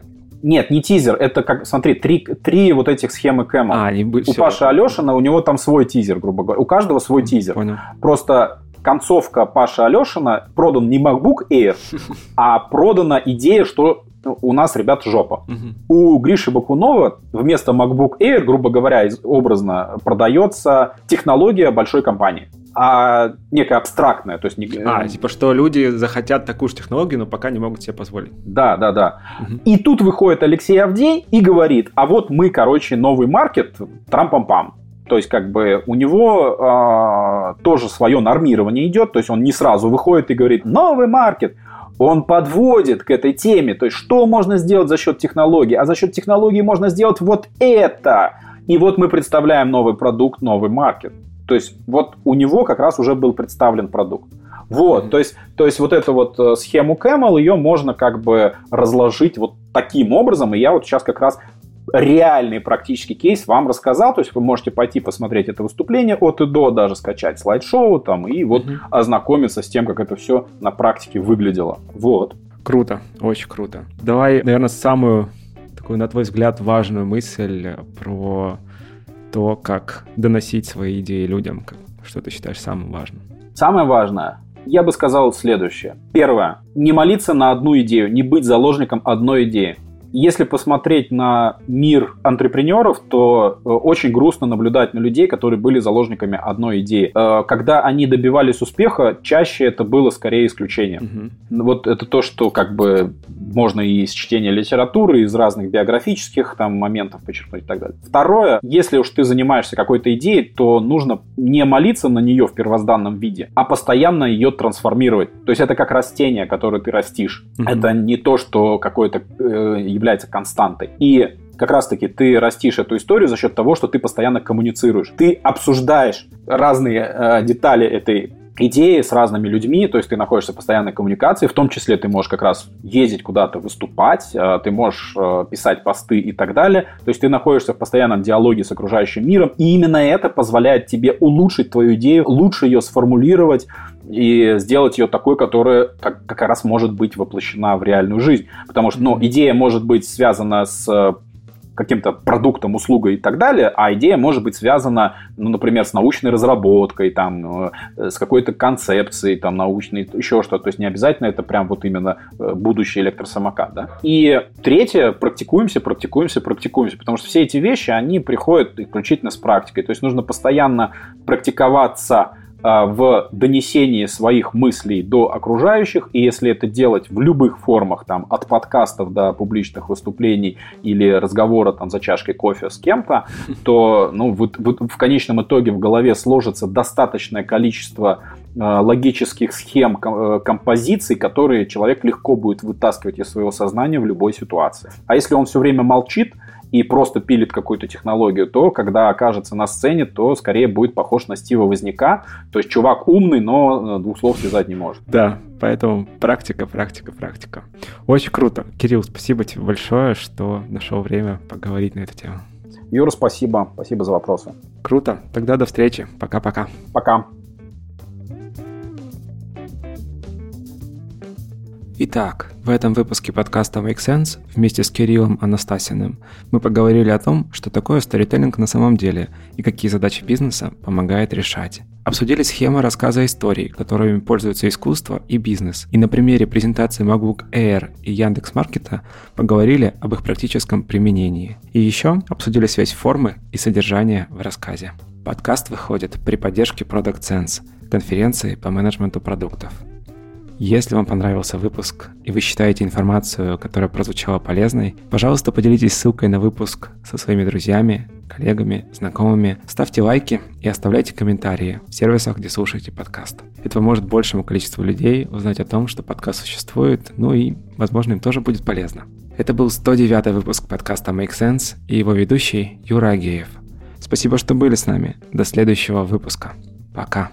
нет, не тизер, это как, смотри, три, три вот этих схемы Кэма. А, они, у все. Паши Алешина, у него там свой тизер, грубо говоря. У каждого свой тизер. Понял. Просто концовка Паши Алешина продан не MacBook Air, а продана идея, что у нас, ребят, жопа. Угу. У Гриши Бакунова вместо MacBook Air, грубо говоря, образно продается технология большой компании а некое абстрактное. То есть не... А, типа, что люди захотят такую же технологию, но пока не могут себе позволить. Да, да, да. Угу. И тут выходит Алексей Авдей и говорит, а вот мы, короче, новый маркет, трам-пам-пам. То есть, как бы у него э, тоже свое нормирование идет, то есть он не сразу выходит и говорит новый маркет. Он подводит к этой теме, то есть что можно сделать за счет технологий, а за счет технологий можно сделать вот это. И вот мы представляем новый продукт, новый маркет. То есть вот у него как раз уже был представлен продукт. Вот, mm-hmm. то есть, то есть вот эту вот э, схему Camel, ее можно как бы разложить вот таким образом, и я вот сейчас как раз реальный практический кейс вам рассказал, то есть вы можете пойти посмотреть это выступление от и до, даже скачать слайд-шоу там и вот mm-hmm. ознакомиться с тем, как это все на практике выглядело. Вот. Круто, очень круто. Давай, наверное, самую такую, на твой взгляд, важную мысль про то, как доносить свои идеи людям, что ты считаешь самым важным? Самое важное, я бы сказал следующее. Первое. Не молиться на одну идею, не быть заложником одной идеи. Если посмотреть на мир антрепренеров, то э, очень грустно наблюдать на людей, которые были заложниками одной идеи. Э, когда они добивались успеха, чаще это было скорее исключением. Угу. Вот это то, что как бы можно и из чтения литературы, из разных биографических там моментов подчеркнуть и так далее. Второе, если уж ты занимаешься какой-то идеей, то нужно не молиться на нее в первозданном виде, а постоянно ее трансформировать. То есть это как растение, которое ты растишь. Угу. Это не то, что какое-то э, является константой. И как раз-таки ты растишь эту историю за счет того, что ты постоянно коммуницируешь. Ты обсуждаешь разные э, детали этой идеи с разными людьми, то есть ты находишься в постоянной коммуникации, в том числе ты можешь как раз ездить куда-то выступать, э, ты можешь э, писать посты и так далее, то есть ты находишься в постоянном диалоге с окружающим миром, и именно это позволяет тебе улучшить твою идею, лучше ее сформулировать, и сделать ее такой, которая как, как раз может быть воплощена в реальную жизнь. Потому что ну, идея может быть связана с э, каким-то продуктом, услугой и так далее, а идея может быть связана, ну, например, с научной разработкой, там, э, с какой-то концепцией, там, научной, еще что-то. То есть не обязательно это прям вот именно э, будущий электросамокат, да. И третье, практикуемся, практикуемся, практикуемся, потому что все эти вещи, они приходят исключительно с практикой. То есть нужно постоянно практиковаться в донесении своих мыслей до окружающих, и если это делать в любых формах, там, от подкастов до публичных выступлений или разговора там, за чашкой кофе с кем-то, то ну, в, в, в конечном итоге в голове сложится достаточное количество э, логических схем, э, композиций, которые человек легко будет вытаскивать из своего сознания в любой ситуации. А если он все время молчит, и просто пилит какую-то технологию, то когда окажется на сцене, то скорее будет похож на Стива Возняка. То есть чувак умный, но э, двух слов связать не может. Да, поэтому практика, практика, практика. Очень круто. Кирилл, спасибо тебе большое, что нашел время поговорить на эту тему. Юра, спасибо. Спасибо за вопросы. Круто. Тогда до встречи. Пока-пока. Пока. Итак, в этом выпуске подкаста Make Sense вместе с Кириллом Анастасиным мы поговорили о том, что такое сторителлинг на самом деле и какие задачи бизнеса помогает решать. Обсудили схемы рассказа историй, которыми пользуются искусство и бизнес. И на примере презентации MacBook Air и Яндекс.Маркета поговорили об их практическом применении. И еще обсудили связь формы и содержания в рассказе. Подкаст выходит при поддержке Product Sense, конференции по менеджменту продуктов. Если вам понравился выпуск и вы считаете информацию, которая прозвучала полезной, пожалуйста, поделитесь ссылкой на выпуск со своими друзьями, коллегами, знакомыми. Ставьте лайки и оставляйте комментарии в сервисах, где слушаете подкаст. Это поможет большему количеству людей узнать о том, что подкаст существует, ну и, возможно, им тоже будет полезно. Это был 109 выпуск подкаста Make Sense и его ведущий Юра Агеев. Спасибо, что были с нами. До следующего выпуска. Пока.